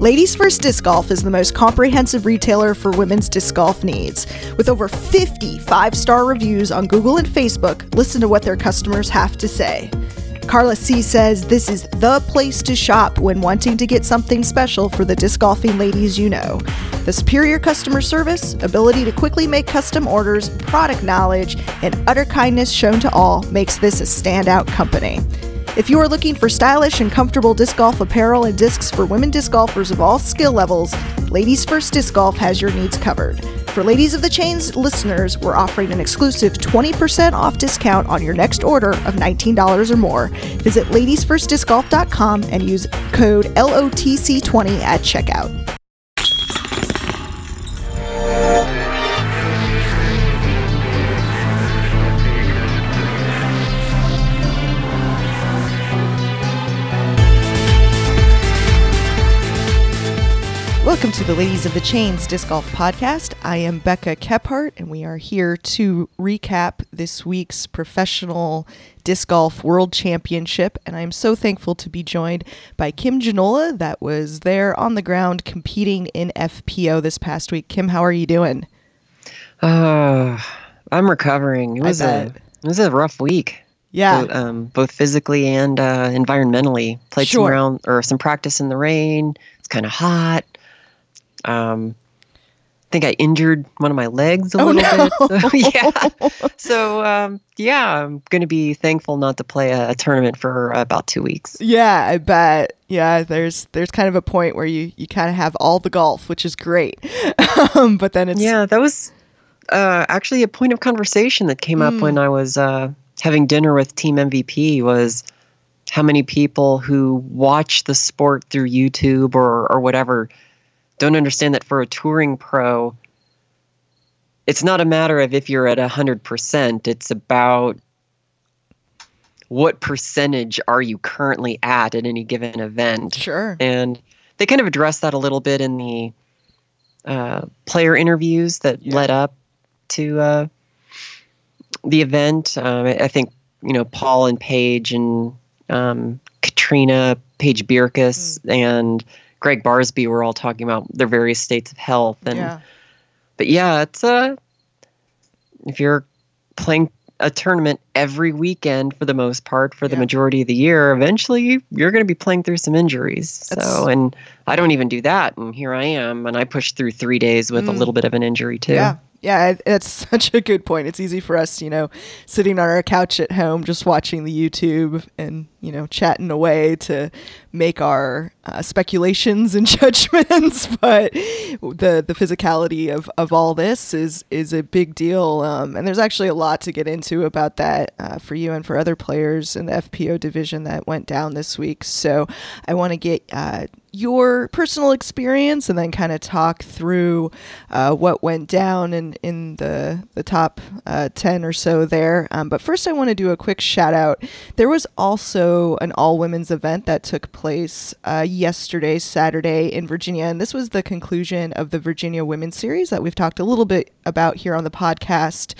Ladies First Disc Golf is the most comprehensive retailer for women's disc golf needs. With over 50 five star reviews on Google and Facebook, listen to what their customers have to say. Carla C says this is the place to shop when wanting to get something special for the disc golfing ladies you know. The superior customer service, ability to quickly make custom orders, product knowledge, and utter kindness shown to all makes this a standout company. If you are looking for stylish and comfortable disc golf apparel and discs for women disc golfers of all skill levels, Ladies First Disc Golf has your needs covered. For Ladies of the Chains listeners, we're offering an exclusive 20% off discount on your next order of $19 or more. Visit ladiesfirstdiscgolf.com and use code LOTC20 at checkout. Welcome to the Ladies of the Chains Disc Golf Podcast. I am Becca Kephart, and we are here to recap this week's professional disc golf world championship. And I'm so thankful to be joined by Kim Janola, that was there on the ground competing in FPO this past week. Kim, how are you doing? Uh, I'm recovering. It was a it was a rough week. Yeah, both, um, both physically and uh, environmentally. Played Sure. some round or some practice in the rain. It's kind of hot. Um, I think I injured one of my legs a Oh, little no. bit. So, yeah. So um, yeah, I'm going to be thankful not to play a, a tournament for about two weeks. Yeah, I bet. Yeah, there's there's kind of a point where you you kind of have all the golf, which is great. um, but then it's Yeah, that was uh, actually a point of conversation that came Mm. up when I was uh, having dinner with Team MVP. Was how many people who watch the sport through YouTube or or whatever don't understand that for a touring pro, it's not a matter of if you're at hundred percent. It's about what percentage are you currently at at any given event sure. and they kind of addressed that a little bit in the uh, player interviews that Yeah. led up to uh, the event. Um, I think you know Paul and Paige and um, Katrina, Paige Bjerkaas, and Greg Barsby were all talking about their various states of health. And yeah. but yeah, it's a if you're playing a tournament every weekend for the most part for the Yeah. majority of the year, eventually you're going to be playing through some injuries. That's- so, and I don't even do that, and here I am, and I pushed through three days with a Mm. little bit of an injury too. Yeah. Yeah, it's such a good point. It's easy for us, you know, sitting on our couch at home just watching the YouTube and, you know, chatting away to make our uh, speculations and judgments, but the the physicality of, of all this is is a big deal. Um, and there's actually a lot to get into about that uh, for you and for other players in the FPO division that went down this week. So I want to get uh, your personal experience and then kind of talk through uh, what went down in, in the, the top uh, 10 or so there. Um, but first, I want to do a quick shout out. There was also an all women's event that took place uh, yesterday, Saturday, in Virginia. And this was the conclusion of the Virginia Women's Series that we've talked a little bit about here on the podcast.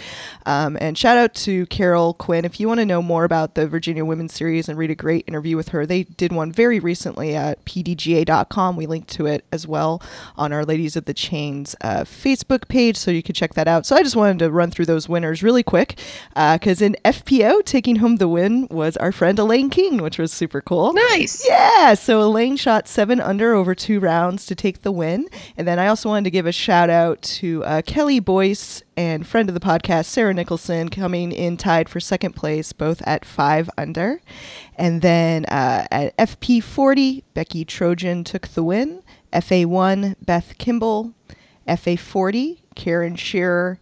Um, and shout out to Carol Quinn. If you want to know more about the Virginia Women's Series and read a great interview with her, they did one very recently at pdga.com. We linked to it as well on our Ladies of the Chains uh, Facebook page, so you can check that out. So I just wanted to run through those winners really quick because in FPO, taking home the win was our friend Elaine King, which was super cool. Nice. Yeah, so Elaine shot seven under over two rounds to take the win. And then I also wanted to give a shout out to uh, Kelly Boyce and friend of the podcast, Sarah Nicholson, coming in tied for second place, both at five under. And then uh, at FP40, Becky Trojan took the win. FA1, Beth Kimball. FA40, Karen Shearer.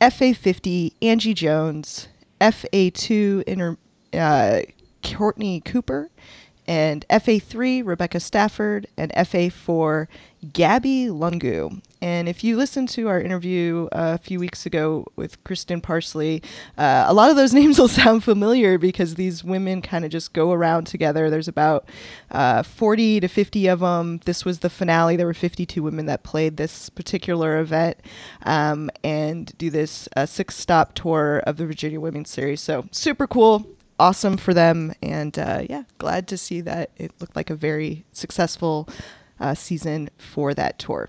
FA50, Angie Jones. FA2, Inter- uh, Courtney Cooper, and FA3, Rebecca Stafford, and FA4, Gabby Lungu. And if you listened to our interview uh, a few weeks ago with Kristen Parsley, uh, a lot of those names will sound familiar because these women kind of just go around together. There's about uh, 40 to 50 of them. This was the finale. There were 52 women that played this particular event um, and do this uh, six stop tour of the Virginia Women's Series. So super cool awesome for them and uh, yeah glad to see that it looked like a very successful uh, season for that tour.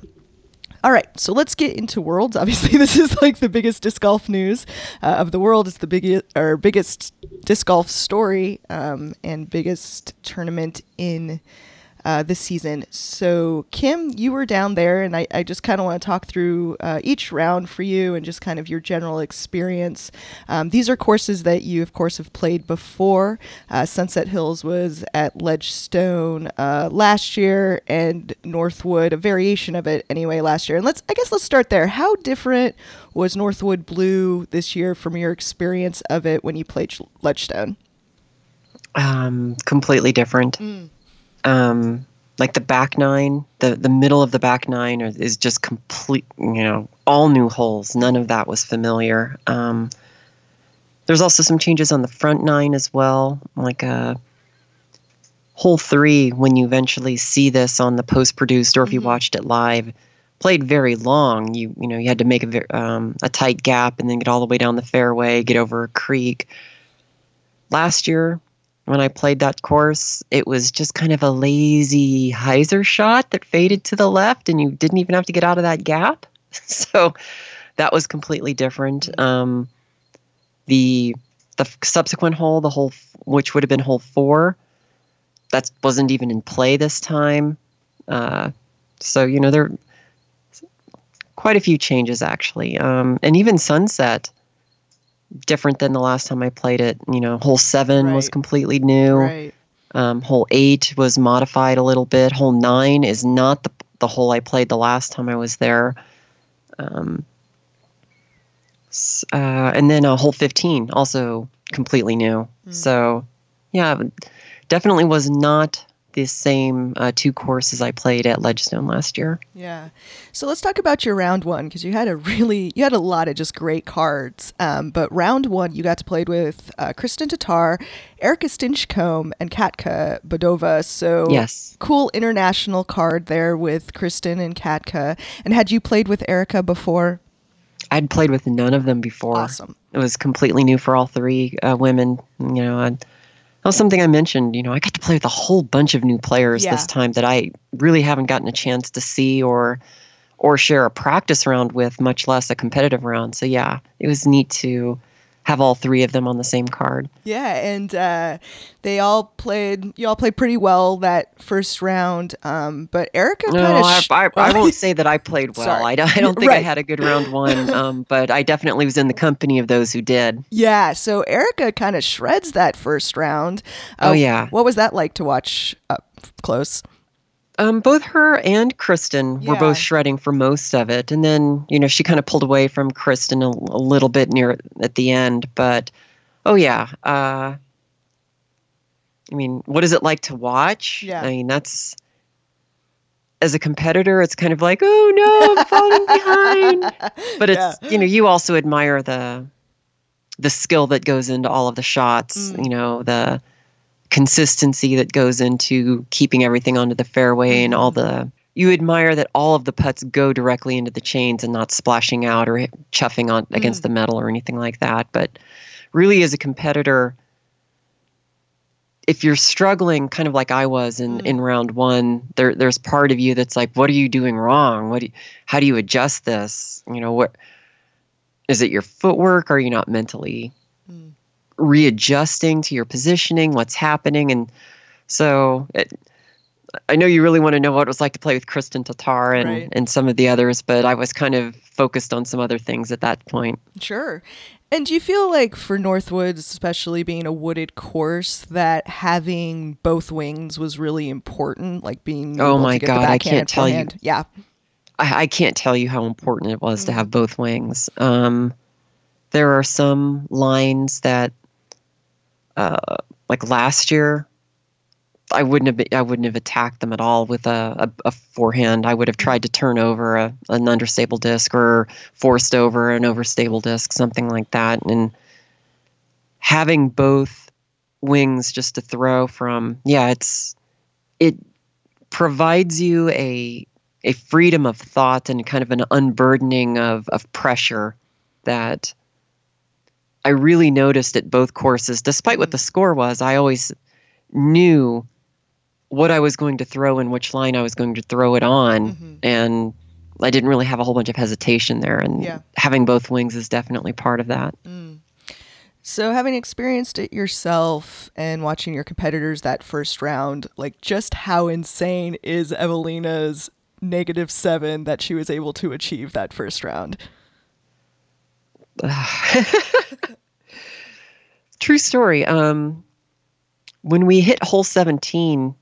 All right, so let's get into worlds. Obviously, this is like the biggest disc golf news uh, of the world. It's the biggest or biggest disc golf story um, and biggest tournament in uh, this season. So, Kim, you were down there, and I, I just kind of want to talk through uh, each round for you and just kind of your general experience. Um, these are courses that you, of course, have played before. Uh, Sunset Hills was at Ledgestone uh, last year, and Northwood, a variation of it anyway, last year. And let's, I guess, let's start there. How different was Northwood Blue this year from your experience of it when you played Ledgestone? Um, completely different. Mm um, like the back nine, the the middle of the back nine is just complete. You know, all new holes. None of that was familiar. Um, there's also some changes on the front nine as well, like a uh, hole three. When you eventually see this on the post produced, or if you mm-hmm. watched it live, played very long. You you know you had to make a um, a tight gap and then get all the way down the fairway, get over a creek. Last year, when I played that course, it was just kind of a lazy hyzer shot that faded to the left, and you didn't even have to get out of that gap. so that was completely different. Um, the the subsequent hole, the hole which would have been hole four, that wasn't even in play this time. Uh, so you know there quite a few changes actually, um, and even sunset different than the last time I played it. You know, hole seven right. was completely new. Right. Um, hole eight was modified a little bit. Hole nine is not the the hole I played the last time I was there. Um, uh, and then uh, hole 15 also completely new. Mm. So, yeah, definitely was not the same uh, two courses I played at Ledgestone last year. Yeah. So let's talk about your round one because you had a really you had a lot of just great cards. Um, but round one, you got to play with uh, Kristin Tattar, Erica Stinchcomb, and Katka Bodova. So yes, cool international card there with Kristen and Katka. And had you played with Erica before? I'd played with none of them before. Awesome. It was completely new for all three uh, women. You know, I'd, that was something I mentioned. You know, I got to play with a whole bunch of new players yeah. this time that I really haven't gotten a chance to see or or share a practice round with, much less a competitive round. So yeah, it was neat to have all three of them on the same card. Yeah, and uh, they all played. You all played pretty well that first round. Um, but Erica no, kind of. Sh- I, I, I, won't say that I played well. I, I, don't think right. I had a good round one. Um, but I definitely was in the company of those who did. Yeah. So Erica kind of shreds that first round. Uh, oh yeah. What was that like to watch up close? Um, both her and Kristen yeah. were both shredding for most of it, and then you know she kind of pulled away from Kristen a, a, little bit near at the end. But oh yeah, uh, I mean, what is it like to watch? Yeah. I mean, that's as a competitor, it's kind of like, oh no, I'm falling behind. But it's yeah. you know you also admire the the skill that goes into all of the shots. Mm. You know the consistency that goes into keeping everything onto the fairway and all the you admire that all of the putts go directly into the chains and not splashing out or chuffing on against mm. the metal or anything like that but really as a competitor if you're struggling kind of like I was in, mm. in round one, there there's part of you that's like, what are you doing wrong? What do you, how do you adjust this? You know, what is it your footwork? Are you not mentally readjusting to your positioning, what's happening. And so it, I know you really want to know what it was like to play with Kristin Tattar and, right. and some of the others, but I was kind of focused on some other things at that point. Sure. And do you feel like for Northwoods, especially being a wooded course, that having both wings was really important? Like being oh my god, I can't tell you. Yeah, I, I, can't tell you how important it was mm-hmm. to have both wings. Um, there are some lines that uh, like last year, I wouldn't have been, I wouldn't have attacked them at all with a, a, a forehand. I would have tried to turn over a, an understable disc or forced over an overstable disc, something like that. And having both wings just to throw from, yeah, it's it provides you a a freedom of thought and kind of an unburdening of of pressure that I really noticed at both courses, despite what the score was, I always knew what I was going to throw and which line I was going to throw it on. Mhm. And I didn't really have a whole bunch of hesitation there. And Yeah. having both wings is definitely part of that. Mm. So, having experienced it yourself and watching your competitors that first round, like just how insane is Eveliina's negative seven that she was able to achieve that first round? True story. Um, when we hit hole 17,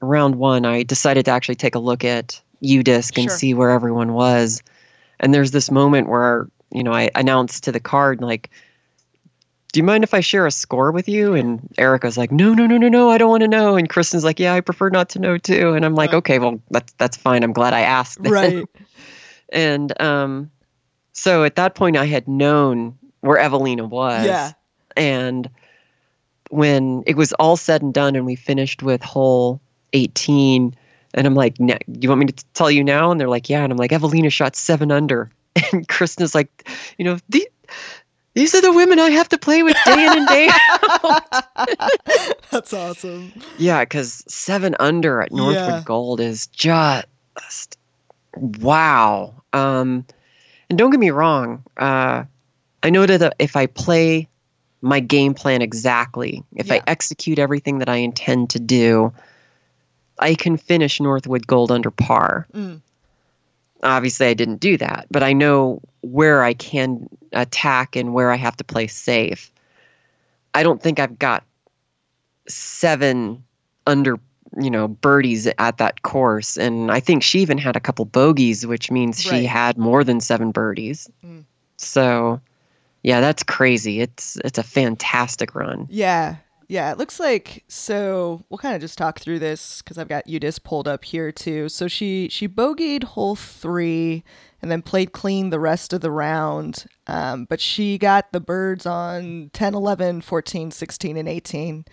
round one, I decided to actually take a look at UDisc and Sure. see where everyone was. And there's this moment where, you know, I announced to the card, like, do you mind if I share a score with you? And Erica's like, no, no, no, no, no, I don't want to know. And Kristen's like, yeah, I prefer not to know too. And I'm like, Uh. okay, well, that's that's fine. I'm glad I asked. then." Right. And um, so at that point, I had known where Eveliina was. Yeah. And when it was all said and done, and we finished with hole 18, and I'm like, "N- "You want me to t- tell you now?" And they're like, "Yeah." And I'm like, "Eveliina shot seven under," and Kristen's like, "You know, the, these are the women I have to play with day in and day out." That's awesome. yeah, because seven under at Northwood Yeah. Gold is just wow. Um, and don't get me wrong. Uh, I know that if I play my game plan exactly, if I execute everything that I intend to do, I can finish Northwood Gold under par. Mm. Obviously, I didn't do that, but I know where I can attack and where I have to play safe. I don't think I've got seven under, you know, birdies at that course, and I think she even had a couple bogeys, which means she Right. had more than seven birdies. Mm. So, yeah, that's crazy. It's it's a fantastic run. Yeah. Yeah, it looks like so we'll kind of just talk through this cuz I've got UDisc pulled up here too. So she she bogeyed hole 3 and then played clean the rest of the round. Um, but she got the birds on 10, 11, 14, 16 and 18.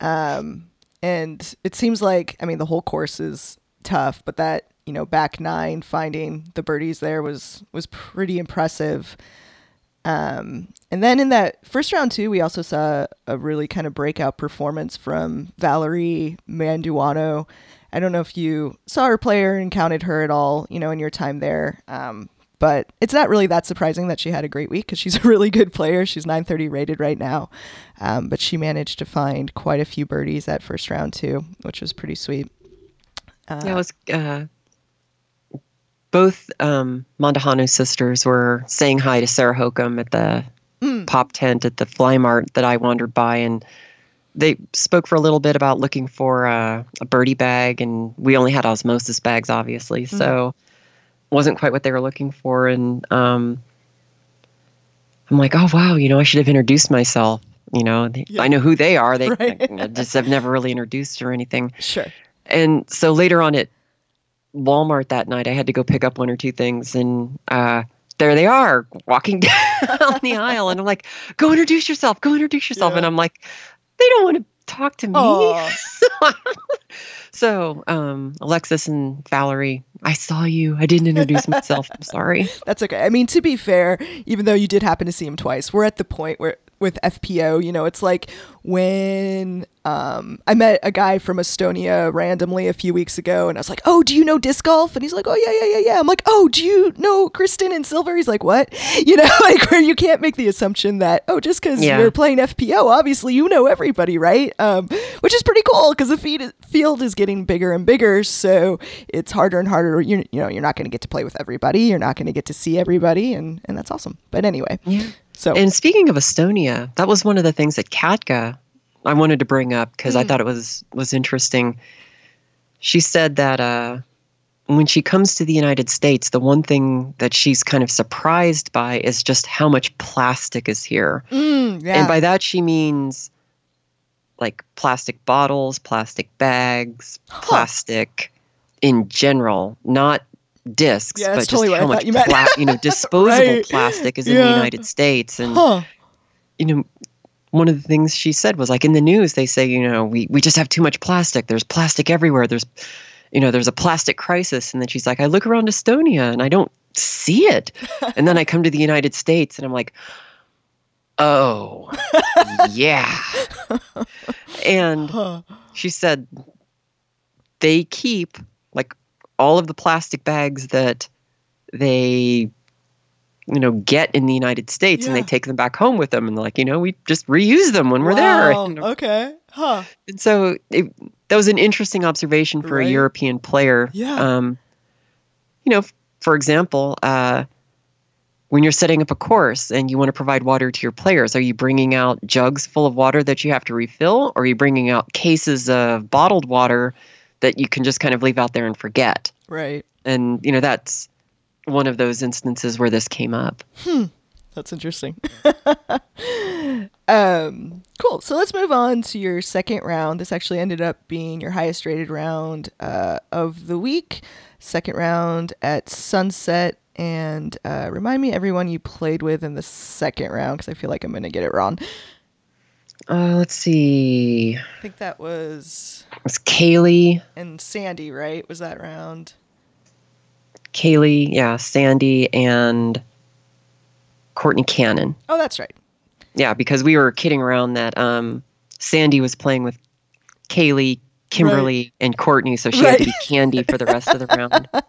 Um, and it seems like I mean the whole course is tough, but that, you know, back 9 finding the birdies there was was pretty impressive. Um, and then in that first round too, we also saw a really kind of breakout performance from Valerie Mandujano. I don't know if you saw her play or encountered her at all, you know, in your time there. Um, but it's not really that surprising that she had a great week because she's a really good player. She's 930 rated right now. Um, but she managed to find quite a few birdies that first round too, which was pretty sweet. Uh, Yeah, it was uh, both um, Mandujano sisters were saying hi to Sarah Hokom at the Mm. pop tent at the Fly Mart that I wandered by, and they spoke for a little bit about looking for uh, a birdie bag, and we only had osmosis bags, obviously, so wasn't quite what they were looking for, and um, I'm like, oh wow, you know, I should have introduced myself. You know, Yeah. I know who they are. They Right. I just have never really introduced or anything. Sure. And so later on at Walmart that night, I had to go pick up one or two things, and uh, there they are walking down the aisle, and I'm like, "Go introduce yourself. Go introduce yourself." Yeah. And I'm like, "They don't want to talk to me." So um, Alexis and Valerie, I saw you. I didn't introduce myself. I'm sorry. That's okay. I mean, to be fair, even though you did happen to see him twice, we're at the point where with FPO, you know, it's like when um, I met a guy from Estonia randomly a few weeks ago, and I was like, "Oh, do you know disc golf?" And he's like, "Oh yeah, yeah, yeah, yeah." I'm like, "Oh, do you know Kristen and Silver?" He's like, "What?" You know, like where you can't make the assumption that oh, just because Yeah. you're playing FPO, obviously you know everybody, right? Um, which is pretty cool because the feed, field is getting bigger and bigger, so it's harder and harder. You you know, you're not going to get to play with everybody. You're not going to get to see everybody, and and that's awesome. But anyway, Yeah. So And speaking of Estonia, that was one of the things that Katka I wanted to bring up because I Mm. thought it was was interesting. She said that uh, when she comes to the United States, the one thing that she's kind of surprised by is just how much plastic is here. Mm, yeah, And by that she means like plastic bottles, plastic bags, Huh. plastic in general, not discs, Yeah, but just I how much you pla- you know disposable Right. plastic is in the United States and huh? you know, one of the things she said was like in the news, they say, you know, we, we just have too much plastic. There's plastic everywhere. There's, you know, there's a plastic crisis. And then she's like, I look around Estonia and I don't see it. and then I come to the United States and I'm like, oh, yeah. and she said they keep all of the plastic bags that they you know get in the United States and they take them back home with them and they're like you know we just reuse them when we're there Wow? Okay. Huh. and so it, that was an interesting observation for Right. a European player Yeah. um you know for example uh when you're setting up a course and you want to provide water to your players, are you bringing out jugs full of water that you have to refill, or are you bringing out cases of bottled water that you can just kind of leave out there and forget? Right. And you know that's one of those instances where this came up. That's interesting. um, cool. So let's move on to your second round. This actually ended up being your highest rated round uh, of the week. Second round at Sunset. And uh, remind me everyone you played with in the second round because I feel like I'm going to get it wrong. Uh, let's see, I think that was it was Kaylee, and Sandy, right? Was that round? Kaylee, yeah, Sandy, and Courtney Cannon. Oh, that's right. Yeah, because we were kidding around that um, Sandy was playing with Kaylee, Kimberly, and Courtney, so she had to be Candy for the rest of the round.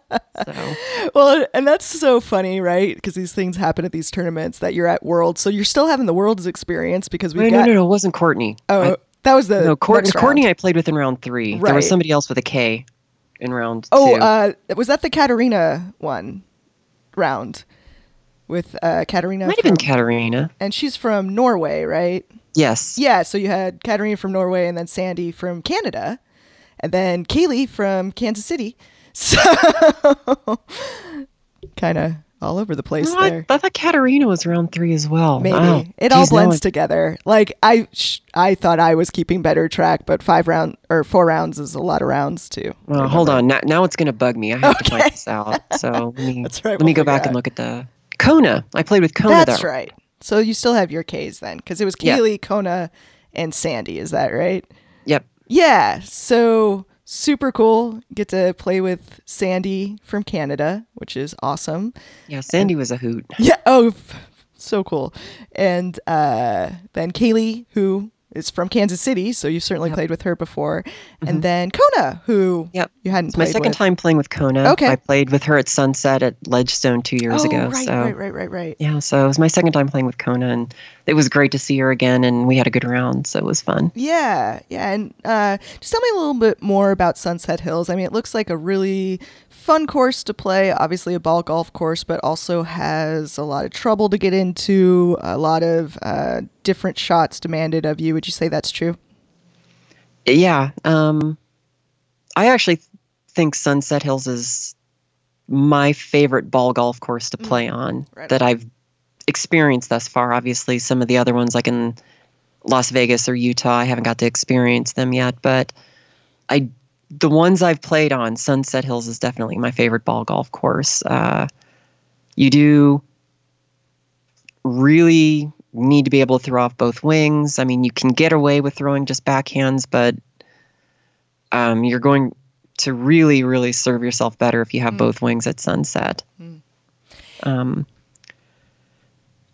So Well, and that's so funny, right? Because these things happen at these tournaments that you're at Worlds, so you're still having the Worlds experience because we've no, got. no, no, it wasn't Courtney. Oh, I- that was the no, Courtney. round. I played with in round three. There was somebody else with a K in round Oh, two. uh, was that the Katarina one round with uh, Katarina? Might have been Katarina. and she's from Norway, right? Yes. Yeah. So you had Katarina from Norway, and then Sandy from Canada, and then Kaylee from Kansas City. So kind of all over the place No, I, there. I thought Katarina was round three as well. Maybe Wow. it all blends it- together. Like I, sh- I thought I was keeping better track, but five round or four rounds is a lot of rounds too. Well, hold on. Now, now it's going to bug me. I have to Okay. find this out. So let me, That's right, let we'll me go back out. and look at the Kona. I played with Kona That's though. right. So you still have your K's then, because it was Yeah. Kaylee, Kona, and Sandy. Is that right? Yeah. So super cool. Get to play with Sandy from Canada, which is awesome. Yeah, Sandy was a hoot. Yeah. Oh, so cool. And uh, then Kaylee, who is from Kansas City, so you've certainly Yep. played with her before. And then Kona, who Mm-hmm. Yep. you hadn't It's my second with. time playing with Kona. Okay. I played with her at Sunset at Ledgestone two years oh, ago. right, so right, right, right, right. yeah, so it was my second time playing with Kona, and it was great to see her again, and we had a good round, so it was fun. Yeah, yeah, and uh, just tell me a little bit more about Sunset Hills. I mean, it looks like a really fun course to play. Obviously, a ball golf course, but also has a lot of trouble to get into. A lot of uh, different shots demanded of you. Would you say that's true? Yeah, um, I actually think Sunset Hills is my favorite ball golf course to play on Mm. Right that I've experienced thus far. Obviously, some of the other ones, like in Las Vegas or Utah, I haven't got to experience them yet. But I, the ones I've played on, Sunset Hills is definitely my favorite ball golf course. Uh, you do really need to be able to throw off both wings. I mean, you can get away with throwing just backhands, but um, you're going to really, really serve yourself better if you have Mm. both wings at sunset. Mm. Um,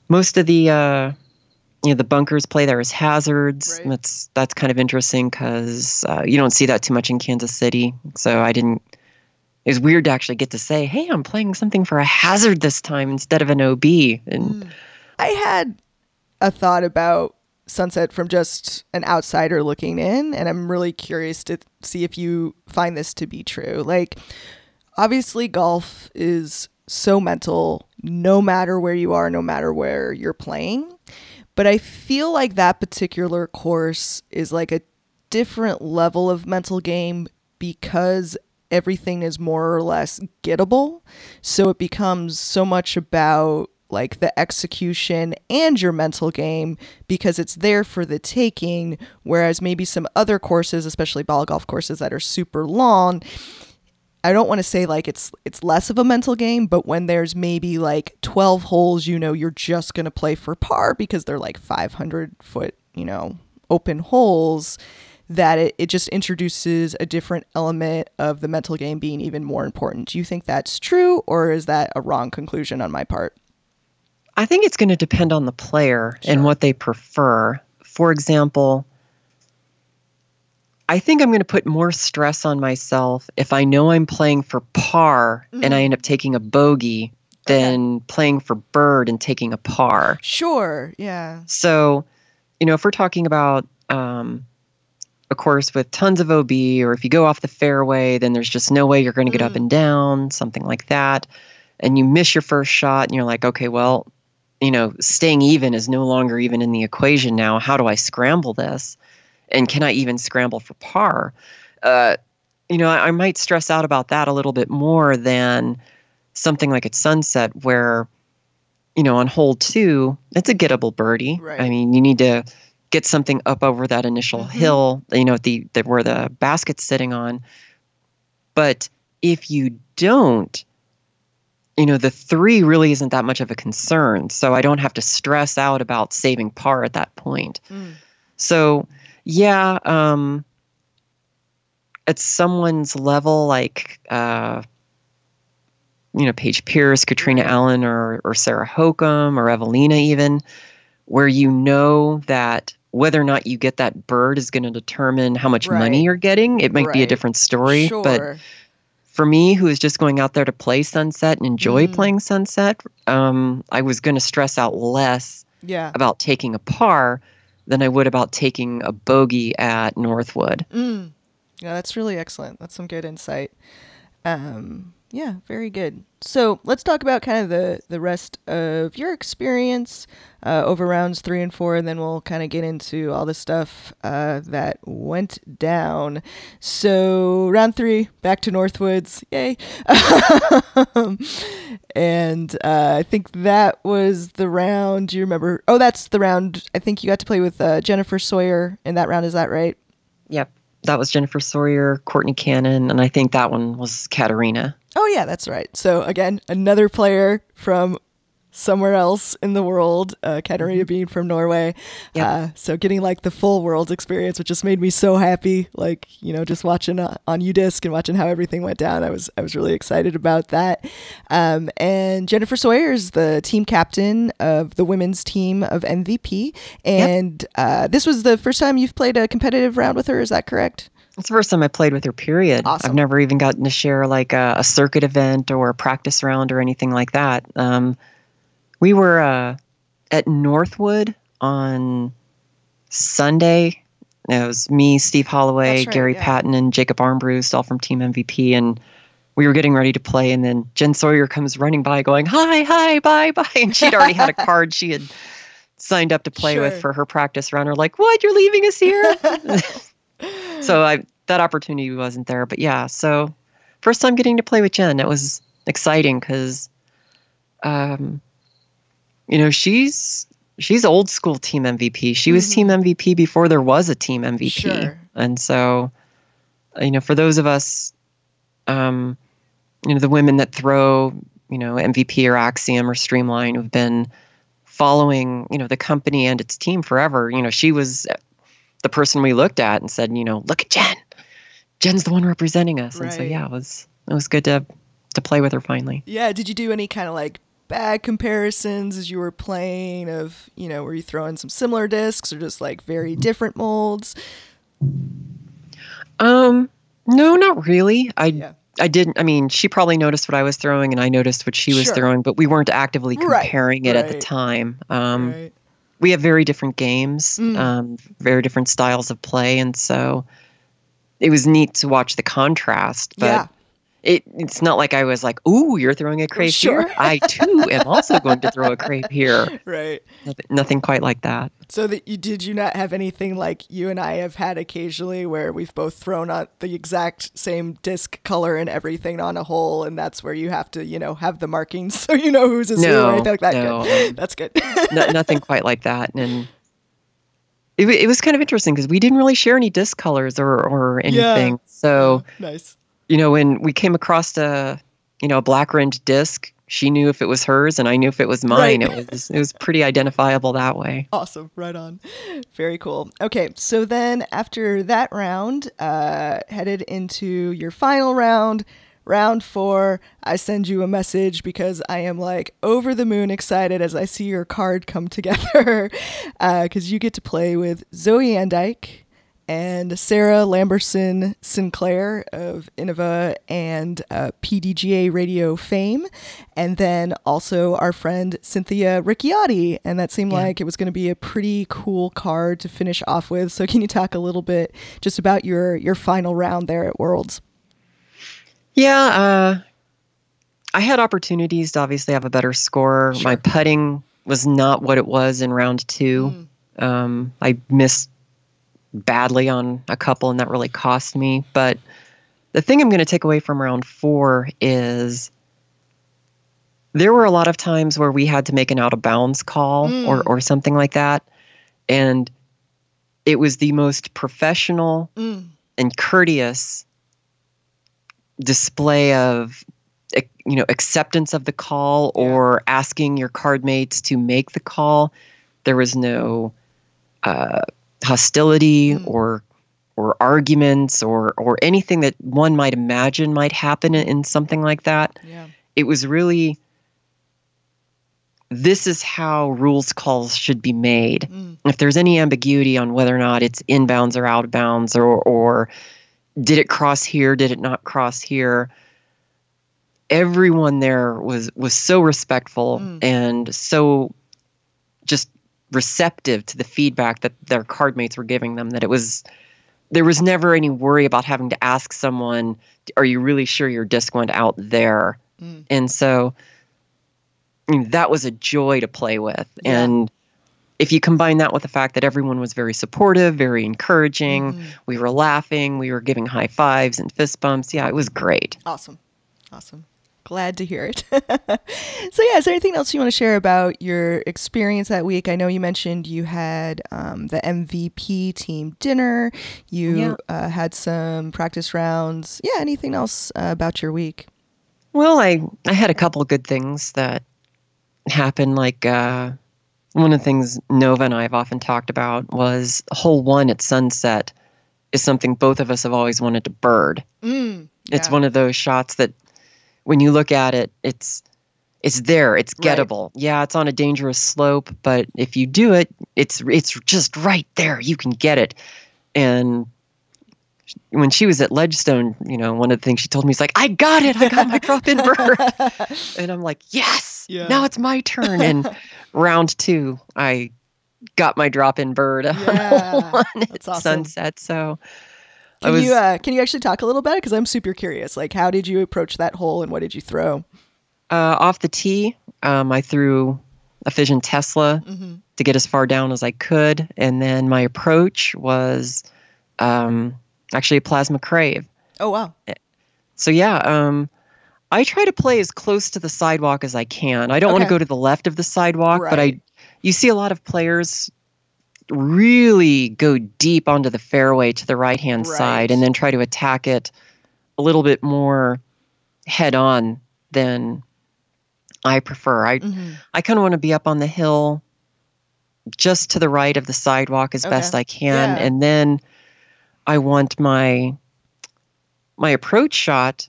most of the uh, you know the bunkers play there as hazards. Right. That's that's kind of interesting because uh, you don't see that too much in Kansas City. So I didn't. It was weird to actually get to say, "Hey, I'm playing something for a hazard this time instead of an OB." And I had a thought about Sunset from just an outsider looking in, and I'm really curious to see if you find this to be true. Like, obviously, golf is so mental, no matter where you are, no matter where you're playing. But I feel like that particular course is like a different level of mental game because everything is more or less gettable. So it becomes so much about like the execution and your mental game because it's there for the taking. Whereas maybe some other courses, especially ball golf courses that are super long, I don't want to say like it's it's less of a mental game, but when there's maybe like 12 holes, you know, you're just going to play for par because they're like 500 foot, you know, open holes that it, it just introduces a different element of the mental game being even more important. Do you think that's true or is that a wrong conclusion on my part? I think it's going to depend on the player Sure. and what they prefer. For example, I think I'm going to put more stress on myself if I know I'm playing for par and I end up taking a bogey than playing for bird and taking a par. Sure. Yeah. So, you know, if we're talking about um, a course with tons of OB, or if you go off the fairway, then there's just no way you're going to get up Mm. and down, something like that, and you miss your first shot, and you're like, okay, well, you know, staying even is no longer even in the equation now. How do I scramble this? And can I even scramble for par? Uh, you know, I, I might stress out about that a little bit more than something like at sunset, where, you know, on hole two, it's a gettable birdie. Right. I mean, you need to get something up over that initial Mhm. hill, you know, the, the where the basket's sitting on. But if you don't, you know, the three really isn't that much of a concern. So I don't have to stress out about saving par at that point. Mm. So, yeah, um, at someone's level, like, uh, you know, Paige Pierce, Katrina Right. Allen, or, or Sarah Hokom, or Eveliina, even, where you know that whether or not you get that bird is going to determine how much Right. money you're getting. It might be a different story. Sure. But for me, who is just going out there to play Sunset and enjoy Mhm. playing Sunset, um, I was going to stress out less yeah. about taking a par than I would about taking a bogey at Northwood. Mm. Yeah, that's really excellent. That's some good insight. Um, yeah, very good. So let's talk about kind of the the rest of your experience uh, over rounds three and four, and then we'll kind of get into all the stuff uh, that went down. So round three, back to Northwoods, yay! And uh, I think that was the round. You remember? Oh, that's the round. I think you got to play with uh, Jennifer Sawyer in that round. Is that right? Yep. That was Jennifer Sawyer, Courtney Cannon, and I think that one was Katarina. Oh yeah, that's right. So again, another player from somewhere else in the world, uh, Katarina being from Norway. Yep. Uh, so getting like the full world experience, which just made me so happy. Like you know, just watching uh, on UDisc and watching how everything went down. I was I was really excited about that. Um, and Jennifer Sawyer is the team captain of the women's team of MVP. And uh, this was the first time you've played a competitive round with her. Is that correct? It's the first time I played with her, period. Awesome. I've never even gotten to share like a, a circuit event or a practice round or anything like that. Um, we were uh, at Northwood on Sunday. It was me, Steve Holloway, right, Gary yeah. Patton, and Jacob Armbruster, all from Team MVP. And we were getting ready to play. And then Jen Sawyer comes running by going, Hi, hi, bye, bye. And she'd already had a card she had signed up to play Sure. with for her practice round. We're like, What? You're leaving us here? so I that opportunity wasn't there. But yeah, so first time getting to play with Jen, it was exciting because, um, you know, she's she's old school team MVP. She was Mhm. team MVP before there was a team MVP, Sure. and so, you know, for those of us, um, you know, the women that throw, you know, MVP or Axiom or Streamline who've been following, you know, the company and its team forever. You know, she was the person we looked at and said, you know, look at Jen. Jen's the one representing us. And so yeah, it was it was good to to play with her finally. Yeah. Did you do any kind of like bad comparisons as you were playing? Of you know, were you throwing some similar discs or just like very different molds? Um, no, not really. I Yeah. I didn't. I mean, she probably noticed what I was throwing, and I noticed what she was Sure. throwing, but we weren't actively Right, comparing it at the time. Um, right. we have very different games, Mm. um, very different styles of play, and so it was neat to watch the contrast. But Yeah. It, it's not like I was like, "Ooh, you're throwing a crepe Sure. here." I too am also going to throw a crepe here. Right. Nothing- Nothing quite like that. So that you did you not have anything like you and I have had occasionally where we've both thrown out the exact same disc color and everything on a hole, and that's where you have to you know have the markings so you know who's a who or No, anything like that. no, Good. um, That's good. no, nothing quite like that. And it, it was kind of interesting because we didn't really share any disc colors or, or Yeah. anything. So, nice. You know, when we came across a, you know, a black rimmed disc, she knew if it was hers and I knew if it was mine. Right. It was, it was pretty identifiable that way. Awesome. Right on. Very cool. Okay. So then after that round, uh, headed into your final round, round four, I send you a message because I am like over the moon excited as I see your card come together. Because you get to play with Zoe Andyke and Sarah Lamberson Sinclair of Innova and uh, PDGA radio fame, and then also our friend Cynthia Ricciotti. And that seemed Yeah. like it was going to be a pretty cool card to finish off with. So, can you talk a little bit just about your your final round there at Worlds? Yeah, uh, I had opportunities to obviously have a better score. Sure. My putting was not what it was in round two. Um, I missed badly on a couple, and that really cost me. But the thing I'm going to take away from round four is there were a lot of times where we had to make an out of bounds call Mm. or, or something like that. And it was the most professional Mm. and courteous display of you know acceptance of the call Yeah. or asking your card mates to make the call there was no uh, hostility Mm. or or arguments or or anything that one might imagine might happen in, in something like that Yeah. it was really this is how rules calls should be made Mm. if there's any ambiguity on whether or not it's inbounds or out of bounds or or did it cross here did it not cross here everyone there was was so respectful Mm. and so just receptive to the feedback that their card mates were giving them that it was there was never any worry about having to ask someone are you really sure your disc went out there Mm. and so I mean, that was a joy to play with. Yeah. And if you combine that with the fact that everyone was very supportive, very encouraging, Mhm. we were laughing, we were giving high fives and fist bumps. Yeah, it was great. Awesome. Awesome. Glad to hear it. so, yeah, is there anything else you want to share about your experience that week? I know you mentioned you had um, the MVP team dinner, you Yeah. uh, had some practice rounds. Yeah, anything else uh, about your week? Well, I, I had a couple of good things that happened. Like uh, one of the things Nova and I have often talked about was hole one at sunset is something both of us have always wanted to bird. Mm, It's one of those shots that when you look at it, it's it's there, it's Right. gettable. Yeah, it's on a dangerous slope, but if you do it, it's it's just right there. You can get it. And when she was at Ledgestone, you know, one of the things she told me is like, "I got it. I got my drop in bird." and I'm like, "Yes. Yeah. Now it's my turn." And round 2, I got my drop in bird Yeah, on awesome. sunset. So Can was you uh, can you actually talk a little about it? Because I'm super curious. Like, how did you approach that hole, and what did you throw? Uh, off the tee, um, I threw a Fission Tesla Mm-hmm. to get as far down as I could, and then my approach was um, actually a Plasma Crave. Oh wow. So yeah, um, I try to play as close to the sidewalk as I can. I don't want to go to the left of the sidewalk, but I you see a lot of players really go deep onto the fairway to the right hand Right. side and then try to attack it a little bit more head on than I prefer. I hmm I kind of want to be up on the hill just to the right of the sidewalk as best I can Yeah. and then I want my my approach shot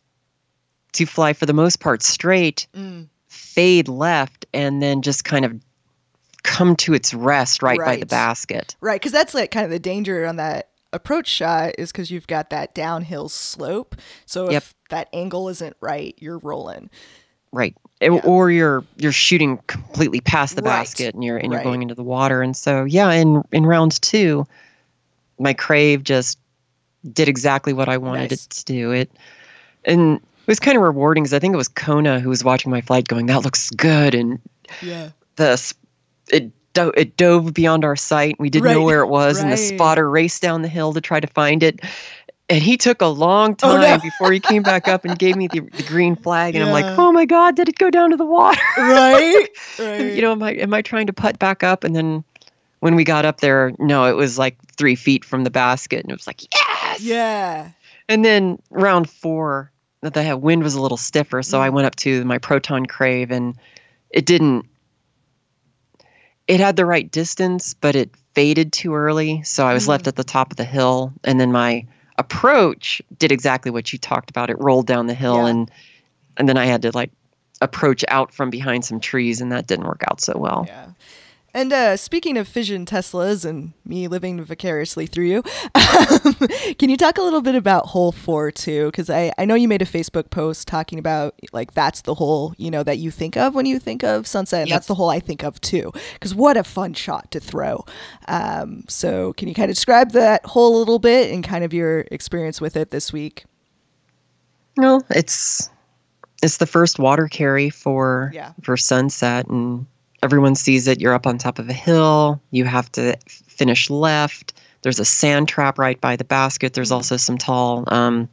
to fly for the most part straight, Mm. fade left and then just kind of come to its rest right, by the basket. Right, because that's like kind of the danger on that approach shot is because you've got that downhill slope. So if Yep. that angle isn't right, you're rolling. Right. Yeah. Or you're you're shooting completely past the Right. basket and you're and you're Right. going into the water. And so yeah, in in round two, my crave just did exactly what I wanted Nice. it to do. It and it was kind of rewarding because I think it was Kona who was watching my flight going, That looks good and Yeah. the it do- it dove beyond our sight. We didn't know where it was, and the spotter raced down the hill to try to find it. And he took a long Oh, time no. before he came back up and gave me the, the green flag. And I'm like, "Oh my god, did it go down to the water?" Right. right. you know, am I am I trying to putt back up? And then when we got up there, no, it was like three feet from the basket, and it was like, "Yes!" yeah. And then round four, the wind was a little stiffer, so I Mm. went up to my proton crave, and it didn't. It had the right distance, but it faded too early, so I was Mm. left at the top of the hill. And then my approach did exactly what you talked about. It rolled down the hill, Yeah. and and then I had to like approach out from behind some trees, and that didn't work out so well. Yeah. And uh, speaking of fission Teslas and me living vicariously through you, um, can you talk a little bit about hole four too? Because I, I know you made a Facebook post talking about like that's the hole you know that you think of when you think of sunset. And Yep. That's the hole I think of too. Because what a fun shot to throw. Um, so can you kind of describe that hole a little bit and kind of your experience with it this week? No, it's it's the first water carry for Yeah. for sunset, and everyone sees it. You're up on top of a hill. You have to finish left. There's a sand trap right by the basket. There's also some tall. Um,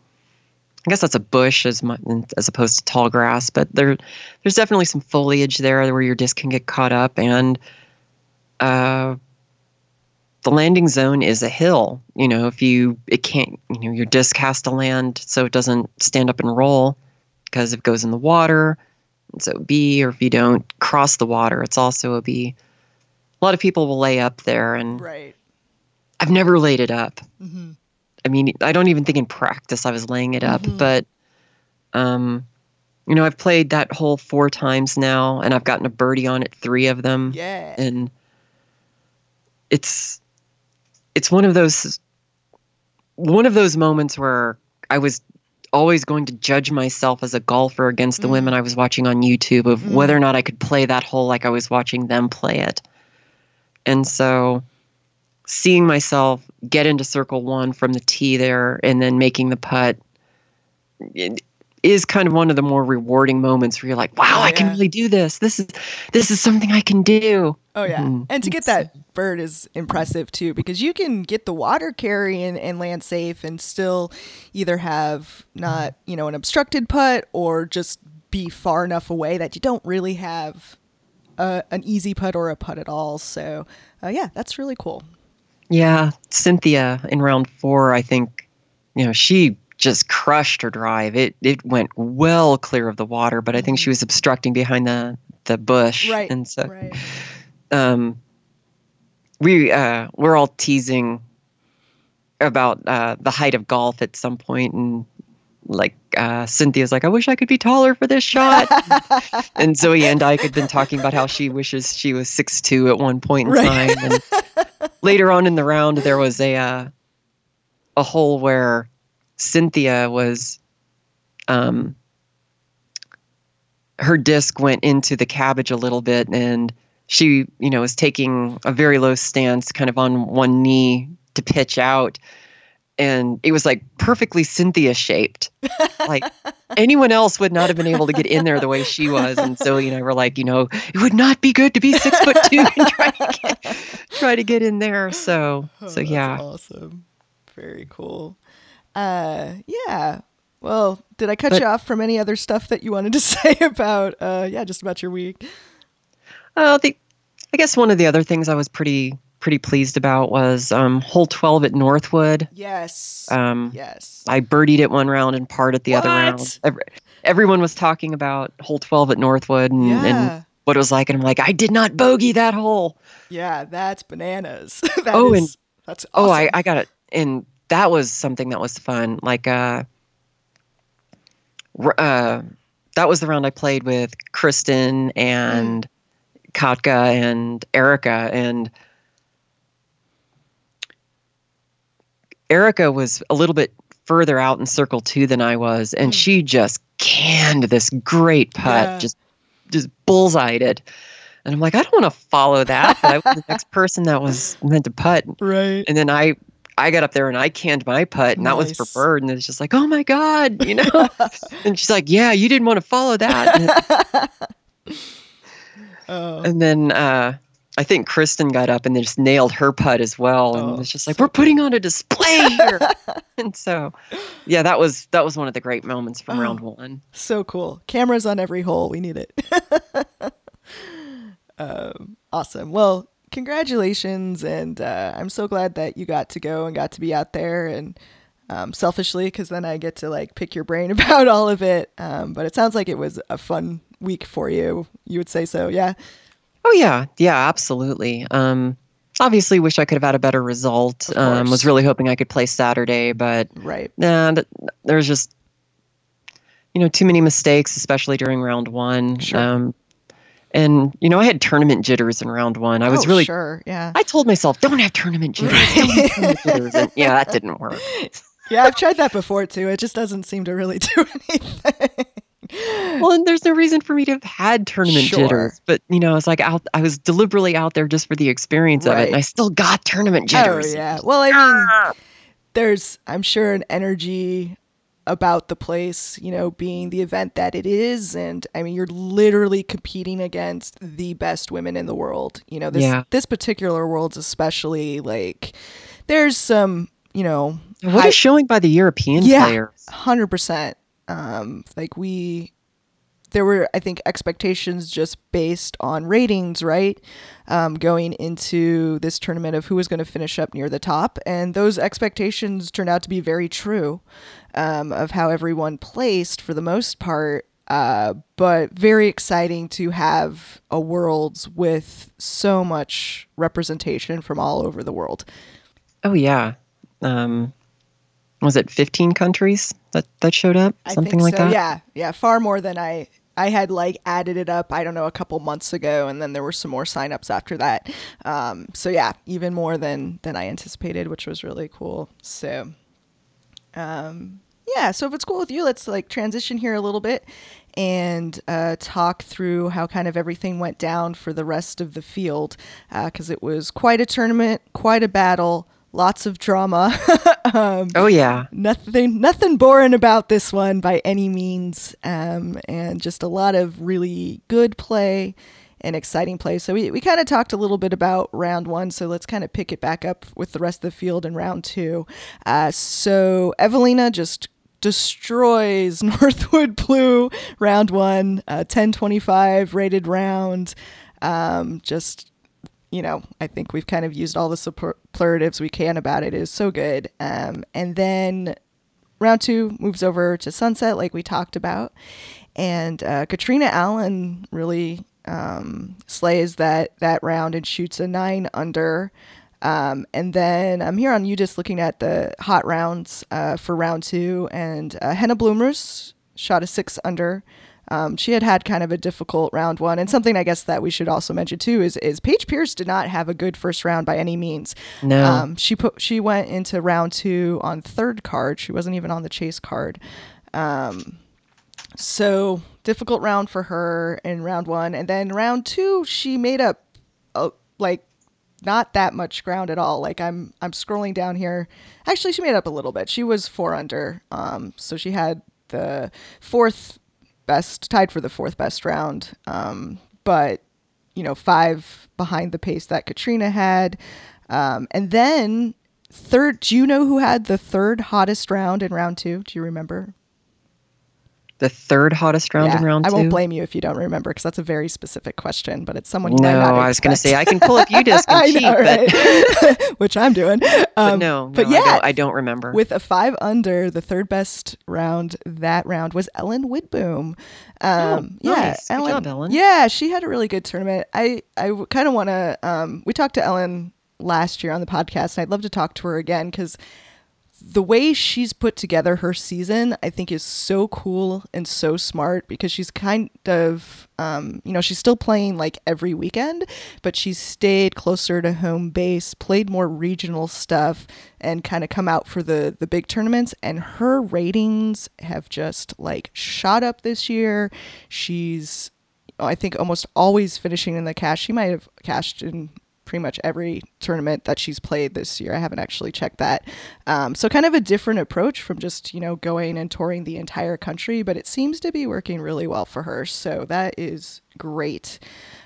I guess that's a bush as mu- as opposed to tall grass, but there there's definitely some foliage there where your disc can get caught up, and uh, the landing zone is a hill. You know, if you it can't, you know, your disc has to land so it doesn't stand up and roll because it goes in the water, it's a B, or if you don't cross the water, it's also a B. A lot of people will lay up there, and Right. I've never laid it up. hmm I mean, I don't even think in practice I was laying it up, Mhm. but um, you know, I've played that hole four times now, and I've gotten a birdie on it three of them, Yeah. and it's it's one of those one of those moments where I was always going to judge myself as a golfer against the Mm. women I was watching on YouTube of Mm. whether or not I could play that hole like I was watching them play it. And so seeing myself get into circle one from the tee there and then making the putt it is kind of one of the more rewarding moments where you're like, wow, Oh, I can yeah. really do this. This is this is something I can do. Oh yeah, Mhm. and to get that bird is impressive too because you can get the water carry and, and land safe and still either have not you know an obstructed putt or just be far enough away that you don't really have a, an easy putt or a putt at all. So uh, yeah, that's really cool. Yeah, Cynthia in round four, I think, you know, she just crushed her drive. It it went well clear of the water, but I think she was obstructing behind the the bush, Mm-hmm. Right. And so, Right. um, we uh, we're all teasing about uh, the height of golf at some point, and like uh, Cynthia's like, I wish I could be taller for this shot. and Zoe and I had been talking about how she wishes she was six two at one point in Right. time. And later on in the round, there was a uh, a hole where Cynthia was, um, her disc went into the cabbage a little bit, and she, you know, was taking a very low stance, kind of on one knee to pitch out. And it was like perfectly Cynthia shaped. Like anyone else would not have been able to get in there the way she was. And Zoe and I were like, you know, it would not be good to be six foot two and try to get, try to get in there. So, Oh, so yeah. awesome. Very cool. Uh, yeah. Well, did I cut But- you off from any other stuff that you wanted to say about? Uh, yeah, just about your week. Uh, the, I guess one of the other things I was pretty pretty pleased about was um, hole twelve at Northwood. Yes. Um, yes. I birdied it one round and parred at the other round. What? Every, everyone was talking about hole twelve at Northwood and, yeah. and what it was like, and I'm like, I did not bogey that hole. yeah, that's bananas. That Oh, is- and- that's Oh, I. I got it. And that was something that was fun. Like, uh, uh, that was the round I played with Kristin and Katka and Erica. And Erica was a little bit further out in circle two than I was. And Mm. she just canned this great putt, Yeah. just, just bullseyed it. And I'm like, I don't want to follow that. But I was the next person that was meant to putt. right. And then I I got up there and I canned my putt, and that was for Nice. Bird. And it's just like, oh my God, you know? and she's like, yeah, you didn't want to follow that. And, Oh, and then uh, I think Kristin got up and then just nailed her putt as well. And Oh, it's just like, so we're putting on a display here. and so, yeah, that was that was one of the great moments from Oh. round one. so cool. Cameras on every hole. We need it. um, awesome. Well, congratulations, and uh, I'm so glad that you got to go and got to be out there. And um, selfishly, because then I get to like pick your brain about all of it. Um, but it sounds like it was a fun week for you. You would say so, yeah. Oh yeah, yeah, absolutely. Um, obviously, wish I could have had a better result. Um, was really hoping I could play Saturday, but Right. Nah, there's just you know too many mistakes, especially during round one. Sure. Um, And you know, I had tournament jitters in round one. I was oh, really sure, yeah. I told myself, don't have tournament jitters. Don't have tournament jitters. And yeah, that didn't work. yeah, I've tried that before too. It just doesn't seem to really do anything. Well, and there's no reason for me to have had tournament Sure. jitters, but you know, I was like out. I was deliberately out there just for the experience of it, and I still got tournament jitters. Oh jitters. yeah. Well, I mean, ah! there's I'm sure an energy about the place, you know, being the event that it is and I mean you're literally competing against the best women in the world. You know, this Yeah. this particular world's especially like there's some, you know, What high- is showing by the European Yeah. players? hundred percent. Um, like we, there were I think expectations just based on ratings, right? Um, going into this tournament of who was going to finish up near the top, and those expectations turned out to be very true. Um, of how everyone placed for the most part. Uh, but very exciting to have a worlds with so much representation from all over the world. Oh yeah. Um, was it 15 countries that that showed up? I Something like so. that. Yeah, yeah, far more than I I had like added it up. I don't know a couple months ago, and then there were some more signups after that. Um, so yeah, even more than than I anticipated, which was really cool. So, um, yeah. So if it's cool with you, let's like transition here a little bit and uh, talk through how kind of everything went down for the rest of the field because it was quite a tournament, quite a battle, lots of drama. Oh yeah. nothing nothing boring about this one by any means um, and just a lot of really good play and exciting play so we, we kind of talked a little bit about round one so let's kind of pick it back up with the rest of the field in round two uh, so Eveliina just destroys northwood blue round one uh, 1025 rated round um, just you know, I think we've kind of used all the superlatives we can about it. It is so good. Um, and then round two moves over to Sunset, like we talked about. And uh, Katrina Allen really um, slays that, that round and shoots a nine under. Um, and then I'm here on UDisc looking at the hot rounds uh, for round two. And uh, Henna Blomroos shot a six under. Um, she had had kind of a difficult round one, and something I guess that we should also mention too is is Paige Pierce did not have a good first round by any means. No. Um, she put she went into round two on third card. She wasn't even on the chase card. Um, so difficult round for her in round one, and then round two she made up uh, like not that much ground at all. Like I'm I'm scrolling down here. Actually, she made up a little bit. She was four under. Um, so she had the fourth best, tied for the fourth best round. Um, but you know, five behind the pace that Katrina had. Um, and then third, do you know who had the third hottest round in round two? Do you remember? The third hottest round in Yeah, round I won't blame you if you don't remember because that's a very specific question, but it's someone you might no, not I was going to say I can pull up UDisc I and cheat, know, but. Which I'm doing. but Um, no, but no, yeah, I don't, I don't remember. with a five under, the third best round that round was Ellen Widboom. Um, Oh, yeah, nice. Good job, Ellen. Yeah, she had a really good tournament. I I kind of want to. Um, we talked to Ellen last year on the podcast, and I'd love to talk to her again because the way she's put together her season, I think, is so cool and so smart because she's kind of, um, you know, she's still playing like every weekend, but she's stayed closer to home base, played more regional stuff, and kind of come out for the the big tournaments. And her ratings have just like shot up this year. She's, I think, almost always finishing in the cash. She might have cashed in pretty much every tournament that she's played this year. I haven't actually checked that. Um, so kind of a different approach from just, you know, going and touring the entire country, but it seems to be working really well for her. So that is great.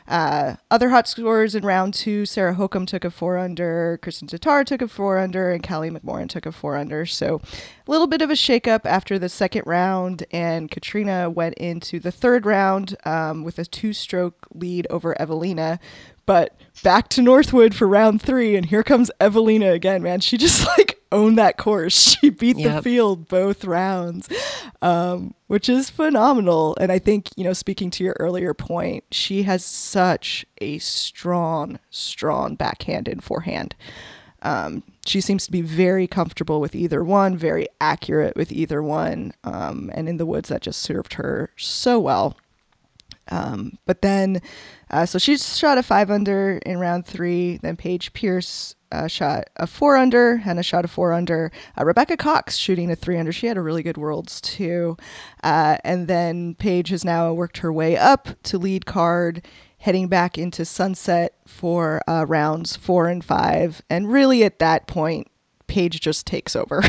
Uh, other hot scores in round two, Sarah Hokom took a four under, Kristin Tattar took a four under, and Callie McMorrin took a four under. So a little bit of a shakeup after the second round, and Katrina went into the third round um, with a two stroke lead over Eveliina. But back to Northwood for round three, and here comes Eveliina again, man. She just like owned that course. She beat the field both rounds, um, which is phenomenal. And I think, you know, speaking to your earlier point, she has such a strong, strong backhand and forehand. Um, she seems to be very comfortable with either one, very accurate with either one. Um, and in the woods, that just served her so well. Um, but then, uh, so she shot a five under in round three. Then Paige Pierce uh, shot a four under. Hannah shot a four under. Uh, Rebecca Cox shooting a three under. She had a really good worlds too. Uh, and then Paige has now worked her way up to lead card, heading back into sunset for uh, rounds four and five. And really at that point, Paige just takes over.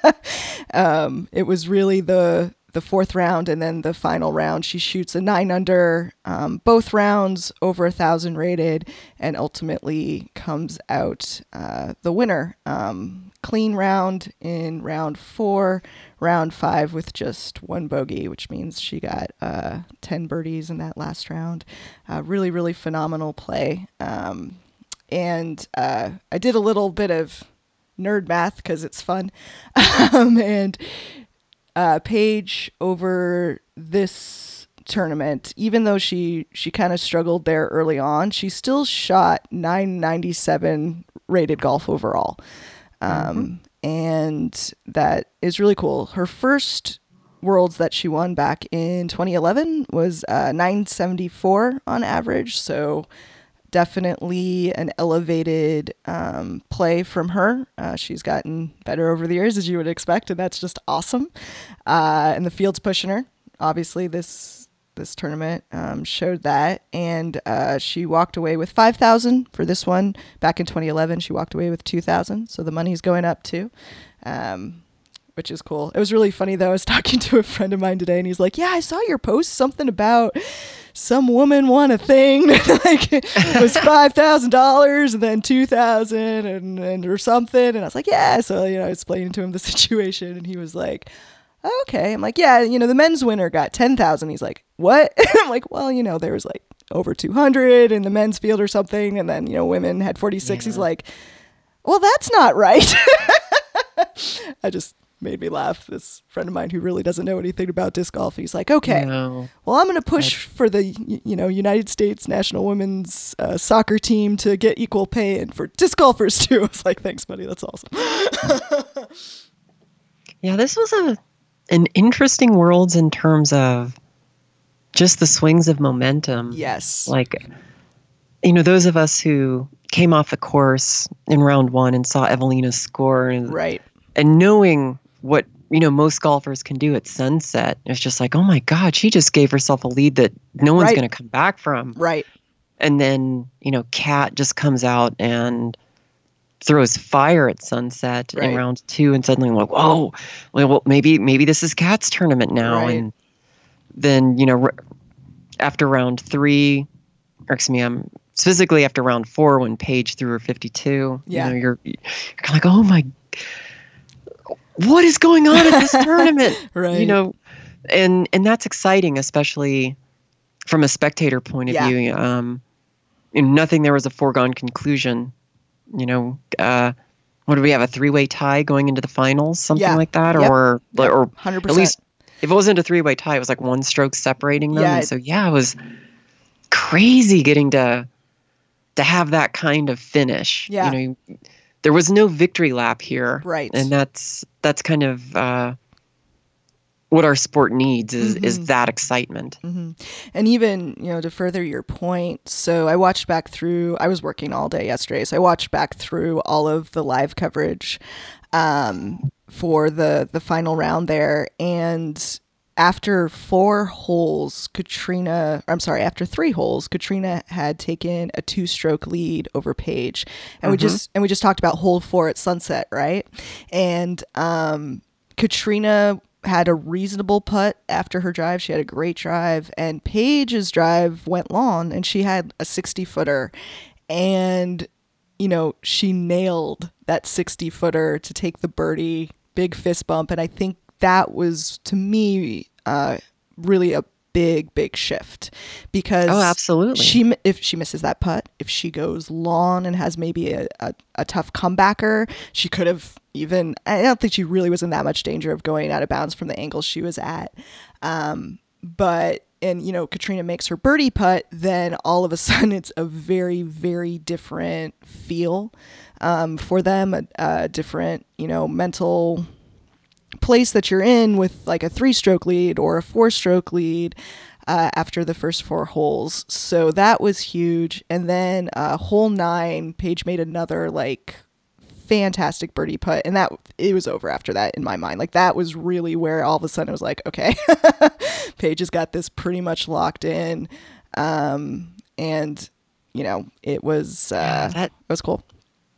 um, it was really the the fourth round and then the final round. She shoots a nine under, um, both rounds over a thousand rated, and ultimately comes out uh, the winner. Um, clean round in round four, round five with just one bogey, which means she got uh, 10 birdies in that last round. Uh, really, really phenomenal play. Um, and uh, I did a little bit of nerd math because it's fun. um, and uh, Paige over this tournament, even though she she kind of struggled there early on, she still shot 997 rated golf overall. Um, mm-hmm. And that is really cool. Her first worlds that she won back in 2011 was uh, 974 on average. So definitely an elevated um, play from her. Uh, she's gotten better over the years, as you would expect, and that's just awesome. Uh, and the field's pushing her. Obviously, this this tournament um, showed that, and uh, she walked away with five thousand for this one. Back in 2011, she walked away with two thousand, so the money's going up too. Um, which is cool. It was really funny though. I was talking to a friend of mine today, and he's like, "Yeah, I saw your post something about some woman won a thing like it was five thousand dollars and then two thousand and and or something." And I was like, "Yeah." So you know, I was explaining to him the situation, and he was like. Okay, I'm like, yeah, you know, the men's winner got ten thousand. He's like, what? I'm like, well, you know, there was like over two hundred in the men's field or something, and then you know, women had forty six. Yeah. He's like, well, that's not right. I just made me laugh. This friend of mine who really doesn't know anything about disc golf, he's like, okay, no. well, I'm going to push for the you know United States national women's uh, soccer team to get equal pay and for disc golfers too. I was like, thanks, buddy, that's awesome. yeah, this was a an interesting worlds in terms of just the swings of momentum. Yes, like you know those of us who came off the course in round one and saw Eveliina score and right and knowing what you know most golfers can do at sunset. It's just like, oh my god, she just gave herself a lead that no one's right. going to come back from. Right. And then you know, Cat just comes out and throws fire at sunset right. in round two, and suddenly I'm like, oh, whoa, well, maybe maybe this is Cat's tournament now. Right. And then you know, after round three, or excuse me, I'm specifically after round four when Paige threw her 52. Yeah. You know, you're, you're kind of like, oh my what is going on at this tournament? right. You know, and and that's exciting, especially from a spectator point of yeah. view. Um, in nothing there was a foregone conclusion. You know, uh, what do we have? A three-way tie going into the finals, something yeah. like that, yep. or or 100%. at least if it wasn't a three-way tie, it was like one stroke separating them. Yeah, so yeah, it was crazy getting to to have that kind of finish. Yeah. You know, there was no victory lap here, right? And that's that's kind of uh, what our sport needs is mm-hmm. is that excitement. Mm-hmm. And even you know to further your point, so I watched back through. I was working all day yesterday, so I watched back through all of the live coverage um, for the the final round there, and after four holes, Katrina, I'm sorry, after three holes, Katrina had taken a two stroke lead over Paige. And mm-hmm. we just and we just talked about hole four at sunset, right? And um Katrina had a reasonable putt after her drive. She had a great drive, and Paige's drive went long, and she had a 60 footer. And, you know, she nailed that 60 footer to take the birdie, big fist bump. And I think that was to me uh, really a big big shift because oh absolutely. she if she misses that putt if she goes long and has maybe a, a, a tough comebacker she could have even i don't think she really was in that much danger of going out of bounds from the angle she was at. Um, but and you know Katrina makes her birdie putt, then all of a sudden it's a very very different feel um, for them, a, a, different you know mental place that you're in with like a three stroke lead or a four stroke lead. uh, after the first four holes. So that was huge. And then uh, hole nine, Paige made another like fantastic birdie putt and that it was over after that in my mind like that was really where all of a sudden it was like okay paige has got this pretty much locked in um and you know it was uh Yeah, that it was cool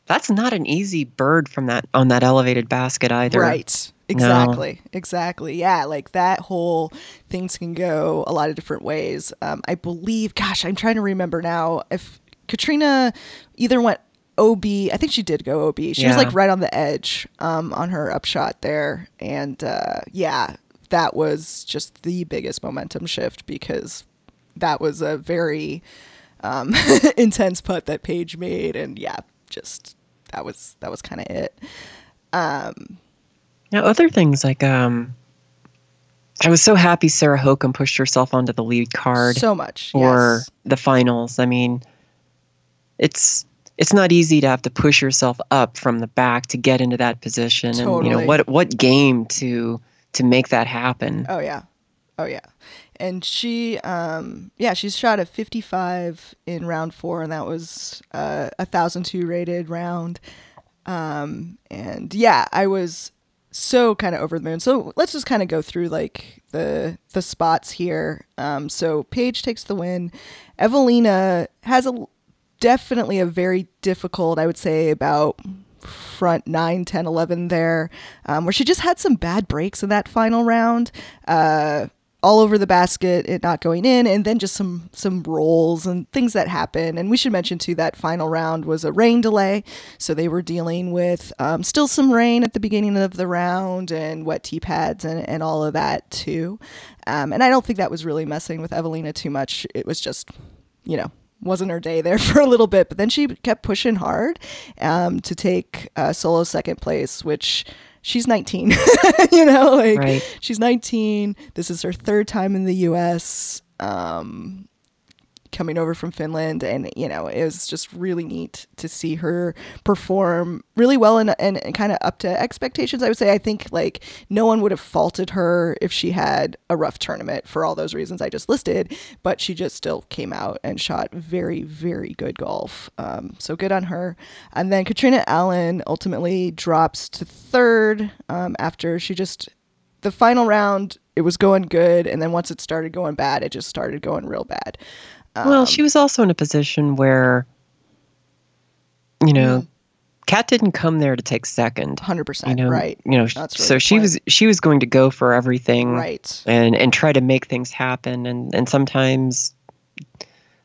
that's not an easy bird from that on that elevated basket either. Right. Exactly. Exactly. Yeah. Like that whole things can go a lot of different ways. Um, I believe, gosh, I'm trying to remember now if Katrina either went OB, I think she did go OB. She was like right on the edge um, on her upshot there. And uh, yeah, that was just the biggest momentum shift because that was a very um, intense putt that Paige made. And yeah, just that was that was kind of it. Now, other things like um, I was so happy Sarah Hokom pushed herself onto the lead card So much. for yes. the finals. I mean, it's it's not easy to have to push yourself up from the back to get into that position, and you know what what game to to make that happen. Oh yeah. Oh yeah. And she um yeah, she's shot a 55 in round 4 and that was uh, a 1002 rated round. Um and yeah, I was so kind of over the moon. So let's just kind of go through like the the spots here. Um so Paige takes the win. Eveliina has a definitely a very difficult, I would say about front 9 10 11 there um, where she just had some bad breaks in that final round uh, all over the basket it not going in and then just some some rolls and things that happen. And we should mention too that final round was a rain delay. So they were dealing with um, still some rain at the beginning of the round and wet tee pads and, and all of that too. Um, and i don't think that was really messing with Eveliina too much. It was just you know wasn't her day there for a little bit, but then she kept pushing hard um, to take uh, solo second place, which she's 19. you know, like Right. she's 19. This is her third time in the U.S. Um, coming over from Finland, and you know, it was just really neat to see her perform really well and and, and kind of up to expectations. I would say. I think like no one would have faulted her if she had a rough tournament for all those reasons I just listed, but she just still came out and shot very very good golf. Um, so good on her. And then Katrina Allen ultimately drops to third um, after she just the final round it was going good and then once it started going bad it just started going real bad well, she was also in a position where, you know, Mm. Kat didn't come there to take second. 100% You know, right You know, really so she point. was she was going to go for everything, right and and try to make things happen, and and sometimes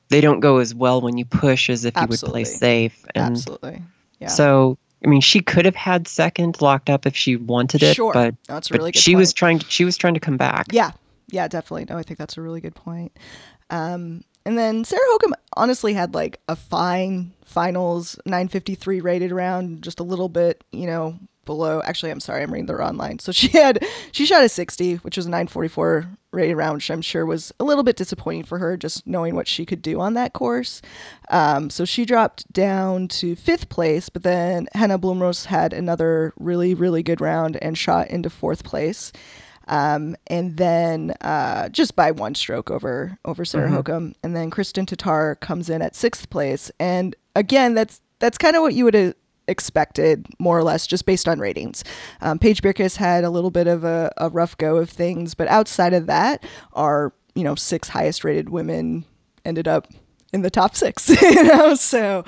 they don't go as well when you push as if you would play safe, and absolutely yeah so. I mean, she could have had second locked up if she wanted it, Sure. but, that's but really good she point. was trying to she was trying to come back. Yeah, yeah, definitely. No, I think that's a really good point. Um, and then Sarah Hokom honestly had like a fine finals 953 rated round, just a little bit, you know, below. Actually, I'm sorry, I'm reading the wrong line. So she had she shot a 60, which was a 944 rated round, which I'm sure was a little bit disappointing for her, just knowing what she could do on that course. Um, so she dropped down to fifth place, but then Hannah Blomroos had another really really good round and shot into fourth place um, and then uh, just by one stroke over over Sarah Hokom, and then Kristin Tattar comes in at sixth place, and again, that's that's kind of what you would have expected, more or less, just based on ratings. Um, Paige Bjerkaas had a little bit of a, a rough go of things, but outside of that, our you know six highest rated women ended up in the top six. you know, so.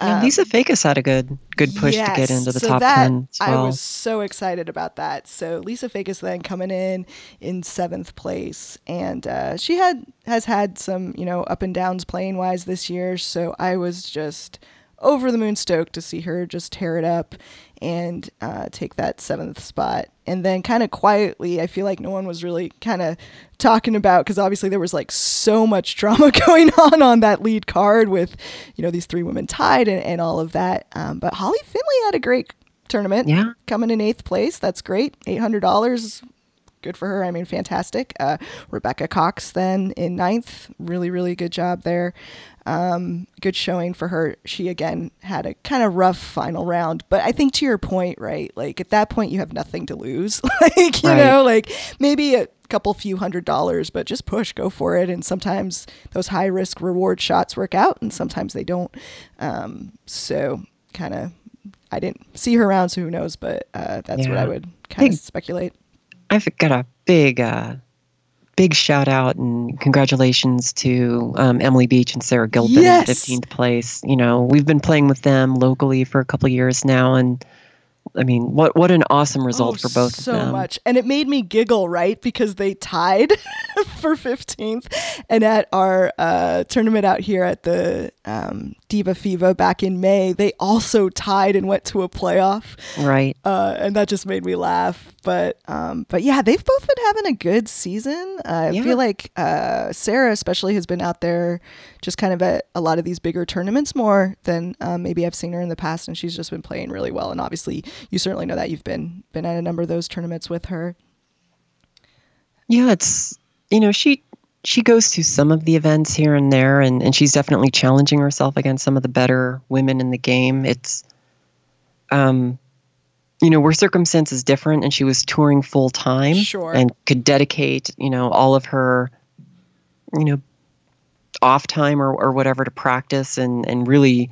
Yeah, Lisa Fajkus had a good good push to get Um, into the so top that- ten well. I was so excited about that. So Lisa Fajkus then coming in in seventh place, and uh, she had has had some you know up and downs playing wise this year. So I was just over the moon stoked to see her just tear it up and uh, take that seventh spot. And then kind of quietly, I feel like no one was really kind of talking about because obviously there was like so much drama going on on that lead card with you know these three women tied and, and all of that. Um, but Holly Finley had a great tournament. Yeah. coming in eighth place. That's great. Eight hundred dollars. Good for her. I mean, fantastic. Uh, Rebecca Cox then in ninth. Really, really good job there. Um, good showing for her. She again had a kind of rough final round, but I think to your point, right? Like at that point, you have nothing to lose. like you Right. know, like maybe a couple few hundred dollars, but just push, go for it. And sometimes those high risk reward shots work out, and sometimes they don't. Um, so kind of, I didn't see her around, so who knows? But uh, that's what I would kind of speculate. I've got a big, uh, big shout out and congratulations to um, Emily Beach and Sarah Gilpin Yes! in 15th place. You know, we've been playing with them locally for a couple of years now, and I mean, what what an awesome result Oh, for both so of them. much. And it made me giggle right? Because they tied for 15th and at our uh, tournament out here at the um, diva fiva back in may they also tied and went to a playoff. Right. uh, and that just made me laugh. But um, but yeah they've both been having a good season. Uh, i feel like uh, sarah especially has been out there just kind of at a lot of these bigger tournaments more than um, maybe i've seen her in the past and she's just been playing really well. And obviously you certainly know that you've been been at a number of those tournaments with her Yeah, it's you know she she goes to some of the events here and there, and and she's definitely challenging herself against some of the better women in the game. It's um. You know, where circumstance is different, and she was touring full time, Sure. and could dedicate, you know, all of her, you know, off time or, or whatever to practice and and really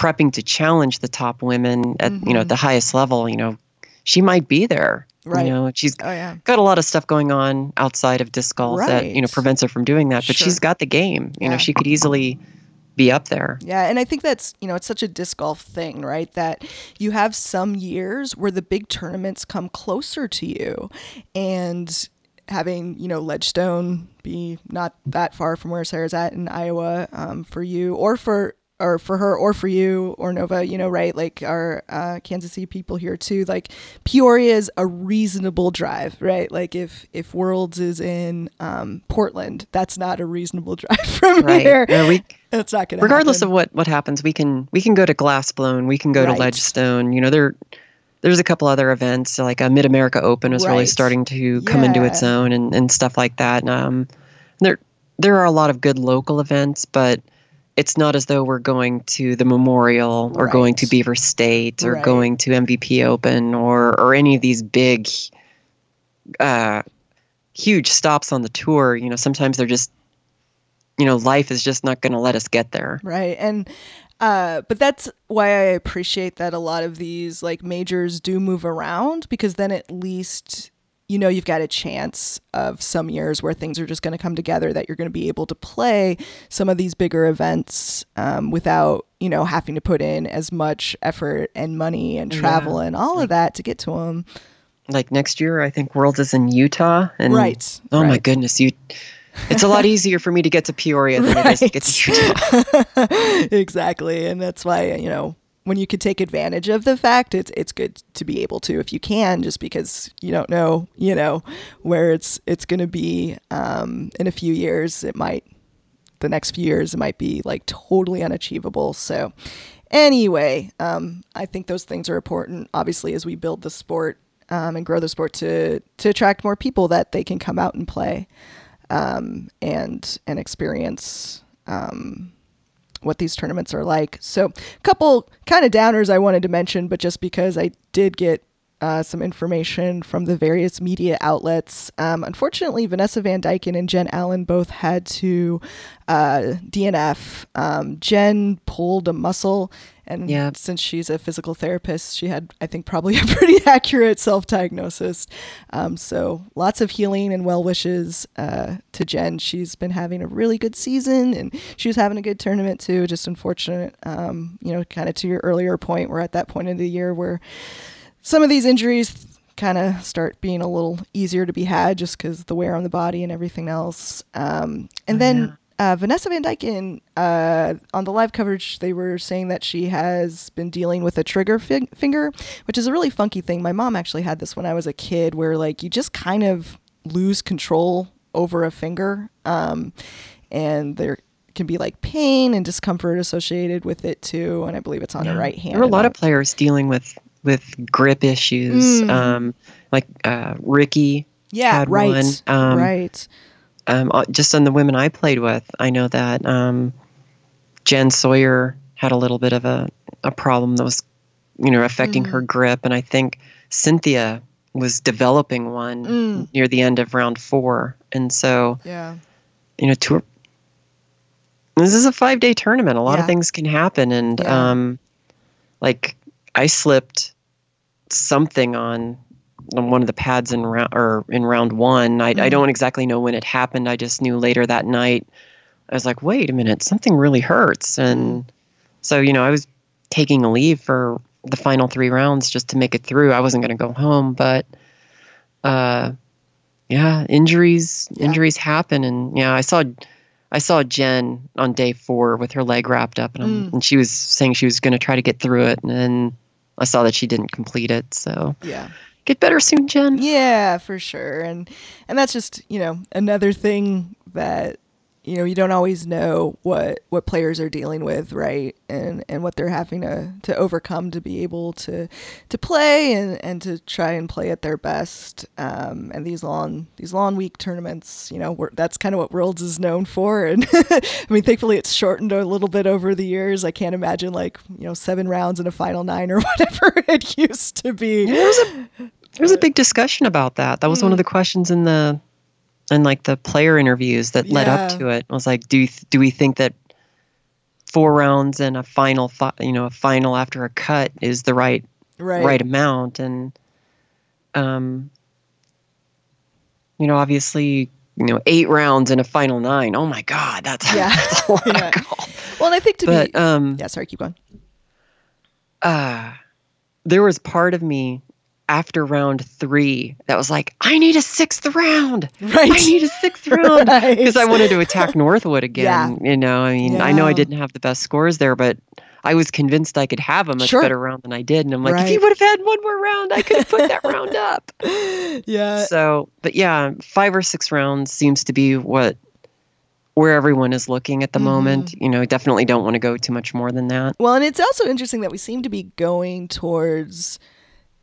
prepping to challenge the top women at you know at the highest level. You know, she might be there. Right. You know, she's oh yeah got a lot of stuff going on outside of disc golf that you know prevents her from doing that. But Sure. she's got the game. You Yeah. know, she could easily be up there. Yeah, and I think that's, you know, it's such a disc golf thing, right? That you have some years where the big tournaments come closer to you and having, you know, Ledgestone be not that far from where Sarah's at in Iowa um, for you or for or for her or for you or Nova, you know, right? Like our uh, Kansas City people here too. Like Peoria is a reasonable drive, right? Like if if Worlds is in um, Portland, that's not a reasonable drive from Right. here. No, we, It's not gonna regardless happen. of what what happens, we can we can go to Glassblown, we can go Right. to Ledgestone. You know, there there's a couple other events like a Mid America Open is really starting to come into its own and, and stuff like that. Um, there there are a lot of good local events, but it's not as though we're going to the Memorial or going to Beaver State or Right. going to MVP Open or or any of these big uh huge stops on the tour. You know, sometimes they're just you know, life is just not going to let us get there. right and uh but that's why i appreciate that a lot of these like majors do move around because then at least you know you've got a chance of some years where things are just going to come together that you're going to be able to play some of these bigger events um, without you know having to put in as much effort and money and travel and all of that to get to them Like next year, I think Worlds is in Utah, and right oh my goodness, you. It's a lot easier for me to get to Peoria than it is to get to Utah. exactly and that's why you know when you could take advantage of the fact it's it's good to be able to if you can just because you don't know you know where it's it's going to be um, in a few years. It might the next few years it might be like totally unachievable. So anyway um, i think those things are important obviously as we build the sport um, and grow the sport to to attract more people that they can come out and play um, and and experience um, what these tournaments are like. So, a couple kind of downers I wanted to mention, but just because I did get uh, some information from the various media outlets. Um, unfortunately, Vanessa Van Dyken and Jen Allen both had to uh, DNF. Um, Jen pulled a muscle, and Yeah. since she's a physical therapist, she had, I think, probably a pretty accurate self diagnosis. Um, so, lots of healing and well wishes uh, to Jen. She's been having a really good season, and she was having a good tournament too. Just unfortunate, um, you know, kind of to your earlier point, we're at that point of the year where some of these injuries kind of start being a little easier to be had just because the wear on the body and everything else. Um, and then uh, Vanessa Van Dyken, uh, on the live coverage, they were saying that she has been dealing with a trigger fi- finger, which is a really funky thing. My mom actually had this when I was a kid, where like you just kind of lose control over a finger, um, and there can be like pain and discomfort associated with it too. And I believe it's on the Yeah. right hand. There are a lot of players dealing with with grip issues. Mm. Um, like uh, Ricky yeah, had right, one. Um, right. um, uh, just on the women I played with, I know that um, Jan Sawyer had a little bit of a, a problem that was, you know, affecting her grip. And I think Cynthia was developing one Mm. near the end of round four. And so, Yeah. you know, tour. This is a five day tournament. A lot Yeah. of things can happen. And, Yeah. um, like, I slipped something on on one of the pads in round or in round one. I, I Mhm. don't exactly know when it happened. I just knew later that night. I was like, wait a minute, something really hurts. And so, you know, I was taking a leave for the final three rounds just to make it through. I wasn't going to go home, but uh, yeah, injuries Yeah. injuries happen, and yeah, I saw I saw Jen on day four with her leg wrapped up, and, Mm. and she was saying she was going to try to get through it, and then I saw that she didn't complete it. So Yeah. get better soon, Jen. Yeah, for sure. And and that's just, you know, another thing that you know, you don't always know what what players are dealing with, right? And and what they're having to to overcome to be able to to play and and to try and play at their best. Um and these long these long week tournaments, you know, we're, that's kind of what Worlds is known for and I mean, thankfully it's shortened a little bit over the years. I can't imagine like, you know, 7 rounds in a final 9 or whatever it used to be. There was a there was a big discussion about that. That was one of Mm. the questions in the in like the player interviews that led up to it. I was like, do do we think that four rounds and a final fi- you know a final after a cut is the right Right. right, amount and um you know obviously you know eight rounds and a final nine. Oh my god, that's, Yeah. that's a lot of Yeah. golf. Well, and I think to But be um Yeah, sorry, keep going. uh, there was part of me after round three that was like, I need a sixth round. Right. I need a sixth round Right. because I wanted to attack Northwood again. Yeah. You know, I mean, I know I didn't have the best scores there, but I was convinced I could have a much Sure. better round than I did. And I'm like, if you would have had one more round, I could have put that round up. yeah. So, but yeah, five or six rounds seems to be what where everyone is looking at the moment. Mm-hmm. You know, definitely don't want to go too much more than that. Well, and it's also interesting that we seem to be going towards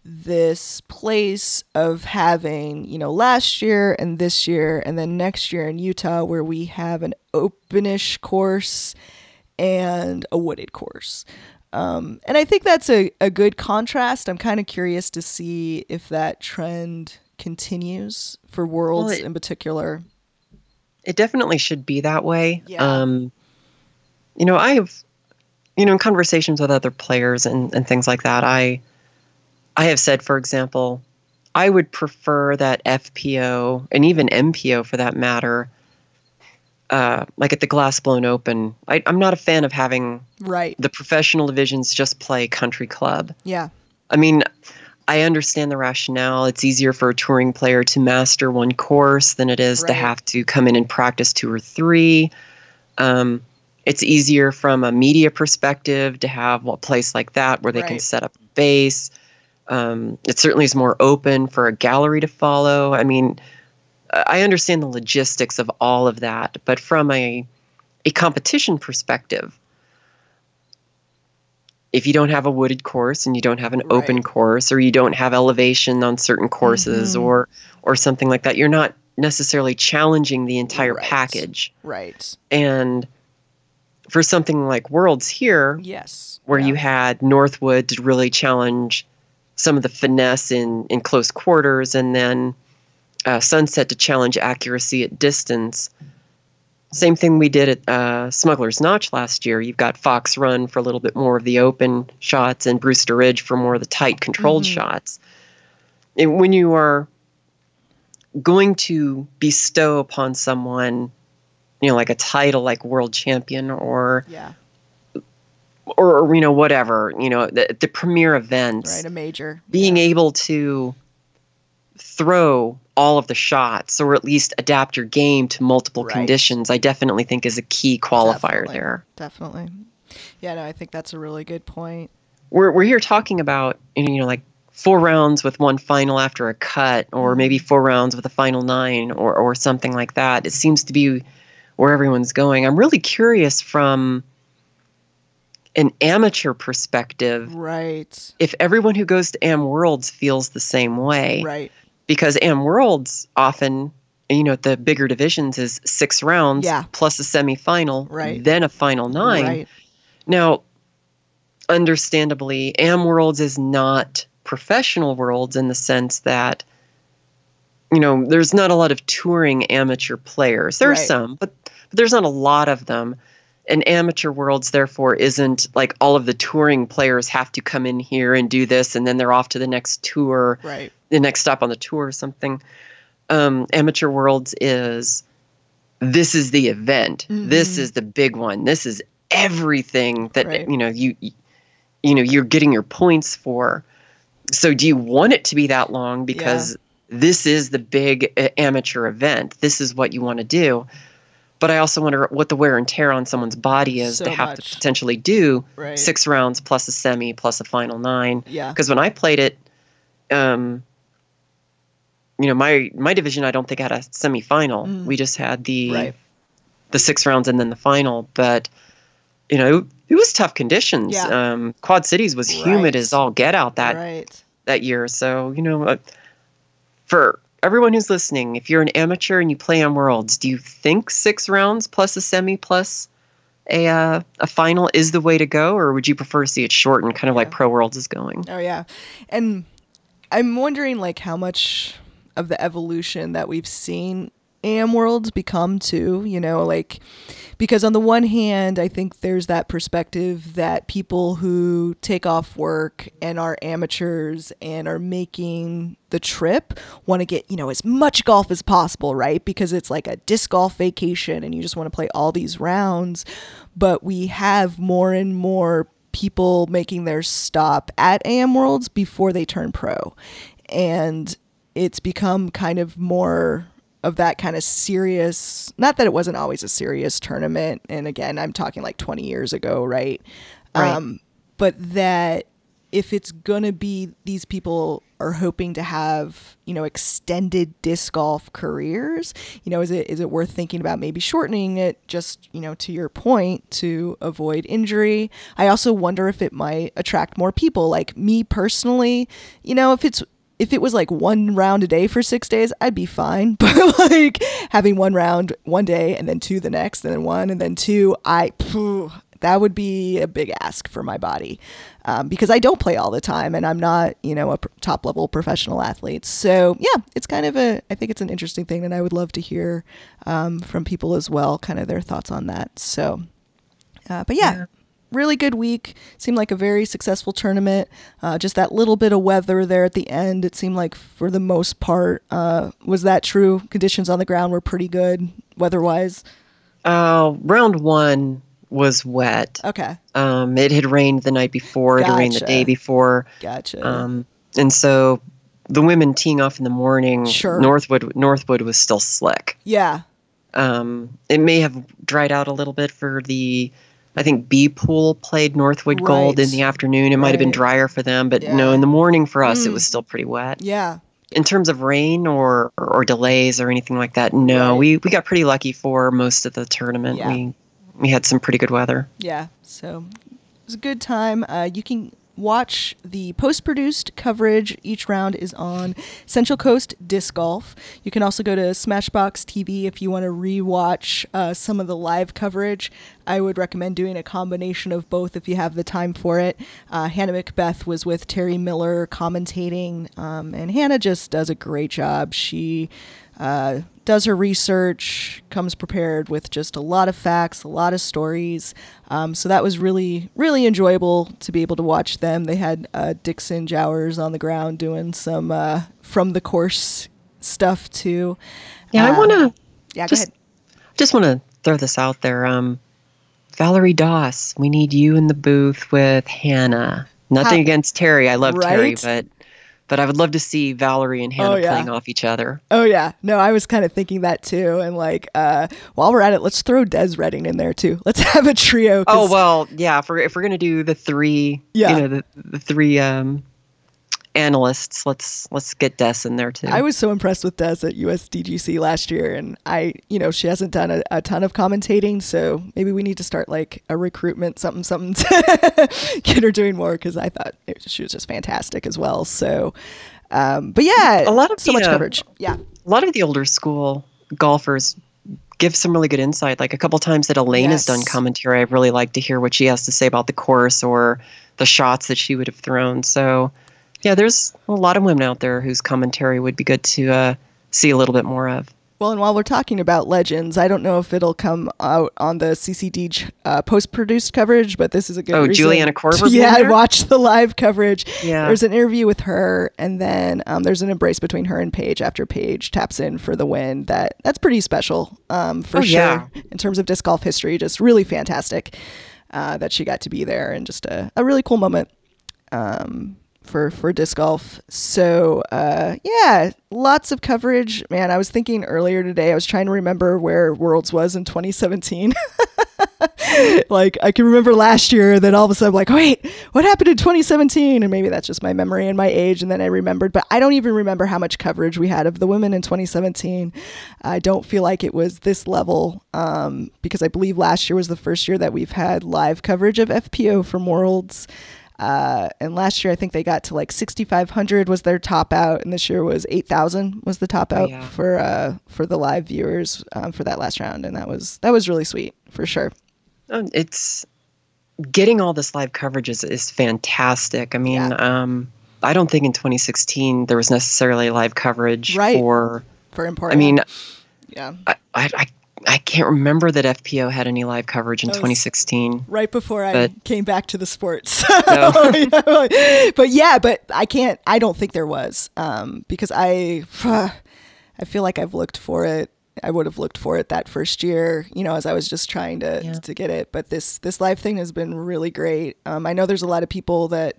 this place of having, you know, last year and this year and then next year in Utah where we have an openish course and a wooded course. Um, and I think that's a, a good contrast. I'm kind of curious to see if that trend continues for worlds it- in particular. it definitely should be that way. Yeah. Um, you know, I've, you know, in conversations with other players and, and things like that, I, I have said, for example, I would prefer that FPO and even MPO for that matter, uh, like at the Glass Blown Open. I, I'm not a fan of having Right. the professional divisions just play country club. Yeah. I mean, I understand the rationale. It's easier for a touring player to master one course than it is to have to come in and practice two or three. Um, it's easier from a media perspective to have a place like that where they can set up a base. Um, it certainly is more open for a gallery to follow. I mean, I understand the logistics of all of that, but from a a competition perspective, if you don't have a wooded course and you don't have an open course or you don't have elevation on certain courses Mhm. or or something like that, you're not necessarily challenging the entire Right. package. Right. And for something like Worlds here, Yes. where Yeah. you had Northwood to really challenge some of the finesse in, in close quarters, and then uh, Sunset to challenge accuracy at distance. Same thing we did at uh, Smuggler's Notch last year. You've got Fox Run for a little bit more of the open shots, and Brewster Ridge for more of the tight, controlled Mhm. shots. And when you are going to bestow upon someone, you know, like a title like world champion or Yeah. Or, or, you know whatever you know the, the premier events Right. A major. being yeah. able to throw all of the shots or at least adapt your game to multiple Right. conditions i definitely think is a key qualifier Definitely. there Definitely. Yeah, no, I think that's a really good point. we're, we're here talking about you know like four rounds with one final after a cut or Mm-hmm. maybe four rounds with a final nine or, or something like that it seems to be where everyone's going i'm really curious from an amateur perspective Right. if everyone who goes to Am Worlds feels the same way. Right. Because Am Worlds often you know the bigger divisions is six rounds Yeah. plus a semifinal, Right. then a final nine. Right. Now, understandably, Am Worlds is not professional worlds in the sense that, you know, there's not a lot of touring amateur players. There are Right. some, but, but there's not a lot of them. And amateur worlds, therefore, isn't like all of the touring players have to come in here and do this, and then they're off to the next tour, Right. the next stop on the tour or something. Um, amateur worlds is this is the event. This Mhm. is the big one. This is everything that Right. you know you you know you're getting your points for. So do you want it to be that long because this is the big uh, amateur event. This is what you want to do. But I also wonder what the wear and tear on someone's body is So to have much. to potentially do Right. six rounds plus a semi plus a final nine. Yeah. Because when I played it, um, you know, my my division I don't think had a semifinal. Mm. We just had the Right. the six rounds and then the final. But you know, it was tough conditions. Yeah. Um, Quad Cities was Right. humid as all get out that right. that year. So you know, uh, for everyone who's listening, if you're an amateur and you play on Worlds, do you think six rounds plus a semi plus a uh, a final is the way to go, or would you prefer to see it shortened, kind of like Pro Worlds is going? Oh yeah, and I'm wondering like how much of the evolution that we've seen AM worlds become too. You know, like because on the one hand, I think there's that perspective that people who take off work and are amateurs and are making the trip want to get, you know, as much golf as possible, right? Because it's like a disc golf vacation and you just want to play all these rounds. But we have more and more people making their stop at AM Worlds before they turn pro. And it's become kind of more of that kind of serious not that it wasn't always a serious tournament and again i'm talking like 20 years ago right, Right. um but that if it's gonna be these people are hoping to have you know extended disc golf careers you know is it is it worth thinking about maybe shortening it just you know to your point to avoid injury? I also wonder if it might attract more people. Like me personally you know if it's if it was like one round a day for six days, I'd be fine. But like having one round one day and then two the next, and then one and then two, I phew, that would be a big ask for my body um, because I don't play all the time and I'm not, you know, a top level professional athlete. So yeah, it's kind of a, I think it's an interesting thing, and I would love to hear um, from people as well, kind of their thoughts on that. So, uh, but yeah, Yeah. Really good week. Seemed like a very successful tournament. Uh, just that little bit of weather there at the end. It seemed like for the most part, uh, was that true? Conditions on the ground were pretty good weather-wise. Uh, round one was wet. Okay, Um, it had rained the night before, it had rained the day before. gotcha. Um, and so the women teeing off in the morning, Sure. Northwood Northwood was still slick. yeah, Um, it may have dried out a little bit for the, I think B Pool played Northwood Gold in the afternoon. It might have been drier for them, but no, in the morning for us, it Mm. was still pretty wet. yeah, In terms of rain or, or, or delays or anything like that, no, Right. we, we got pretty lucky for most of the tournament. Yeah. We we had some pretty good weather. yeah. So it was a good time. Uh, you can watch the post-produced coverage. Each round is on Central Coast Disc Golf. You can also go to SmashBoxx TV if you want to rewatch uh, some of the live coverage. I would recommend doing a combination of both if you have the time for it. Uh, Hannah Macbeth was with Terry Miller commentating, um, and Hannah just does a great job. She uh, does her research, comes prepared with just a lot of facts, a lot of stories. Um, so that was really, really enjoyable to be able to watch them. They had uh, Dixon Jowers on the ground doing some uh, from the course stuff too. Yeah, I want to Yeah, just go ahead. just want to throw this out there. Um, Valerie Doss, we need you in the booth with Hannah. Nothing How- against Terry. I love Terry, but but I would love to see Valerie and Hannah Oh, yeah. playing off each other. Oh yeah, no, I was kind of thinking that too, and like, uh, while we're at it, let's throw Des Reading in there too. Let's have a trio. Oh well, yeah. If we're if we're gonna do the three, Yeah. you know, the the three um, analysts, let's let's get Des in there too. I was so impressed with Des at USDGC last year, and I, you know, she hasn't done a, a ton of commentating, so maybe we need to start like a recruitment something something to get her doing more because I thought it, she was just fantastic as well. So, um, but yeah, A lot of so the, much uh, coverage. Yeah, a lot of the older school golfers give some really good insight. Like a couple times that Elaine has done commentary, I've really liked to hear what she has to say about the course or the shots that she would have thrown. So, yeah, there's a lot of women out there whose commentary would be good to uh, see a little bit more of. Well, and while we're talking about legends, I don't know if it'll come out on the CCD uh, post-produced coverage, but this is a good. Oh, reason Juliana Korver to- Yeah, I watched the live coverage. Yeah. There's an interview with her, and then um, there's an embrace between her and Paige after Paige taps in for the win. That that's pretty special um, for Oh, sure yeah. in terms of disc golf history. Just really fantastic uh, that she got to be there, and just a, a really cool moment um, for for disc golf. So uh, yeah, lots of coverage. Man, I was thinking earlier today. I was trying to remember where Worlds was in 2017. like I can remember last year, then all of a sudden, I'm like, wait, what happened in 2017? And maybe that's just my memory and my age. And then I remembered, but I don't even remember how much coverage we had of the women in 2017. I don't feel like it was this level um, because I believe last year was the first year that we've had live coverage of FPO from Worlds. Uh, and last year, I think they got to like 6,500 was their top out, and this year was 8,000 was the top out yeah. for uh, for the live viewers um, for that last round, and that was that was really sweet for sure. Um, It's getting all this live coverage is, is fantastic. I mean, Yeah. um, I don't think in 2016 there was necessarily live coverage Right. for. For important. I mean, yeah, I, I, I, I can't remember that FPO had any live coverage in 2016. right before I came back to the sports. No. but yeah, but I can't. I don't think there was um, because I, I feel like I've looked for it. I would have looked for it that first year, you know, as I was just trying to Yeah. to get it. But this this live thing has been really great. Um, I know there's a lot of people that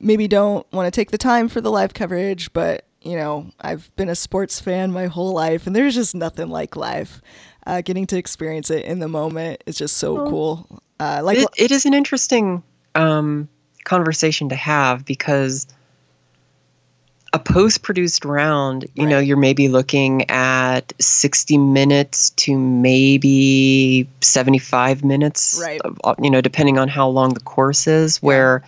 maybe don't want to take the time for the live coverage, but you know, I've been a sports fan my whole life, and there's just nothing like live. Uh, getting to experience it in the moment is just so cool. Uh, like It, it is an interesting um, conversation to have because a post-produced round, you know, you're maybe looking at 60 minutes to maybe 75 minutes, Right. of- you know, depending on how long the course is. Where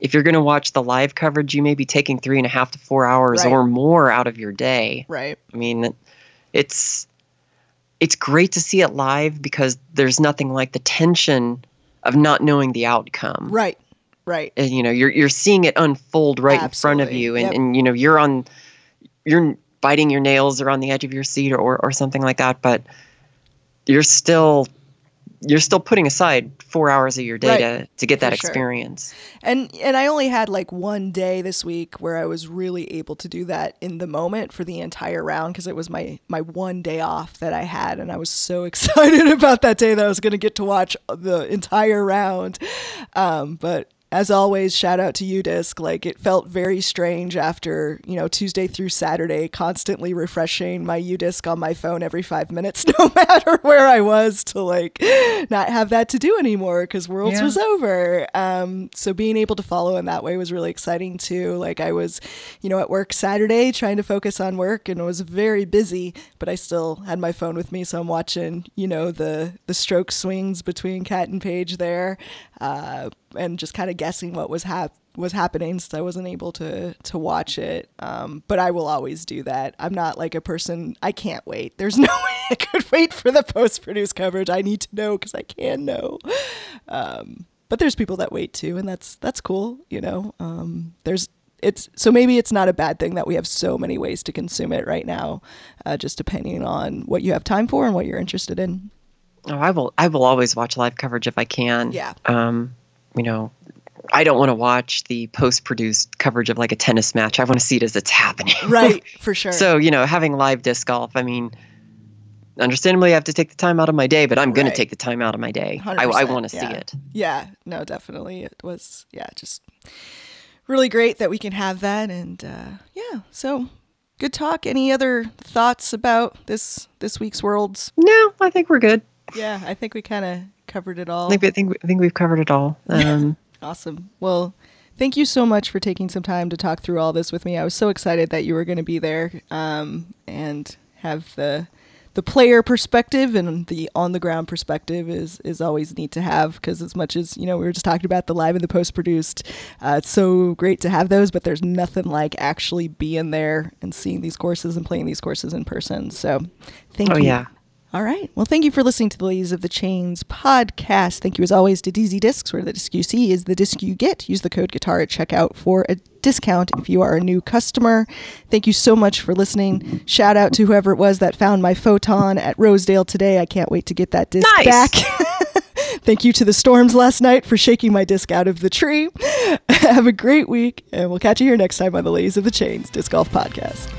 if you're going to watch the live coverage, you may be taking three and a half to four hours Right. or more out of your day. right, I mean, it's it's great to see it live because there's nothing like the tension of not knowing the outcome. right, right, And you know, you're you're seeing it unfold right in front of you, and, Yep. and you know, you're on, you're biting your nails or on the edge of your seat or, or, or something like that, but you're still you're still putting aside four hours of your day Right. to, to get that sure. experience. and and I only had like one day this week where I was really able to do that in the moment for the entire round because it was my my one day off that I had, and I was so excited about that day that I was going to get to watch the entire round. Um, but as always, shout out to UDisc. Like it felt very strange after you know Tuesday through Saturday, constantly refreshing my UDisc on my phone every five minutes, no matter where I was, to like not have that to do anymore because Worlds Yeah. was over. Um, so being able to follow in that way was really exciting too. Like I was, you know, at work Saturday trying to focus on work and was very busy, but I still had my phone with me, so I'm watching, you know, the the stroke swings between Cat and Paige there, uh, and just kind of guessing what was hap- was happening since I wasn't able to to watch it. Um, but I will always do that. I'm not like a person. I can't wait. There's no way I could wait for the post produced coverage. I need to know because I can know. Um, but there's people that wait too, and that's that's cool. You know, um, there's it's so maybe it's not a bad thing that we have so many ways to consume it right now, uh, just depending on what you have time for and what you're interested in. Oh, I will. I will always watch live coverage if I can. Yeah. Um, you know, I don't want to watch the post-produced coverage of like a tennis match. I want to see it as it's happening. Right, for sure. so you know, having live disc golf. I mean, understandably, I have to take the time out of my day, but I'm going Right. to take the time out of my day. I, I want to see it. Yeah, no, definitely. It was, yeah, just really great that we can have that. And uh, yeah, so good talk. Any other thoughts about this this week's Worlds? No, I think we're good. Yeah, I think we kind of covered it all. I think, I think I think we've covered it all. Um, Awesome. Well, thank you so much for taking some time to talk through all this with me. I was so excited that you were going to be there um, and have the the player perspective and the on the ground perspective is is always neat to have because as much as you know we were just talking about the live and the post produced, uh, it's so great to have those. But there's nothing like actually being there and seeing these courses and playing these courses in person. So thank oh, you. yeah. All right. Well, thank you for listening to the Ladies of the Chains podcast. Thank you, as always, to DZ Discs, where the disc you see is the disc you get. Use the code guitar at checkout for a discount if you are a new customer. Thank you so much for listening. Shout out to whoever it was that found my photon at Rosedale today. I can't wait to get that disc Nice. back. Thank you to the storms last night for shaking my disc out of the tree. Have a great week, and we'll catch you here next time on the Ladies of the Chains Disc Golf Podcast.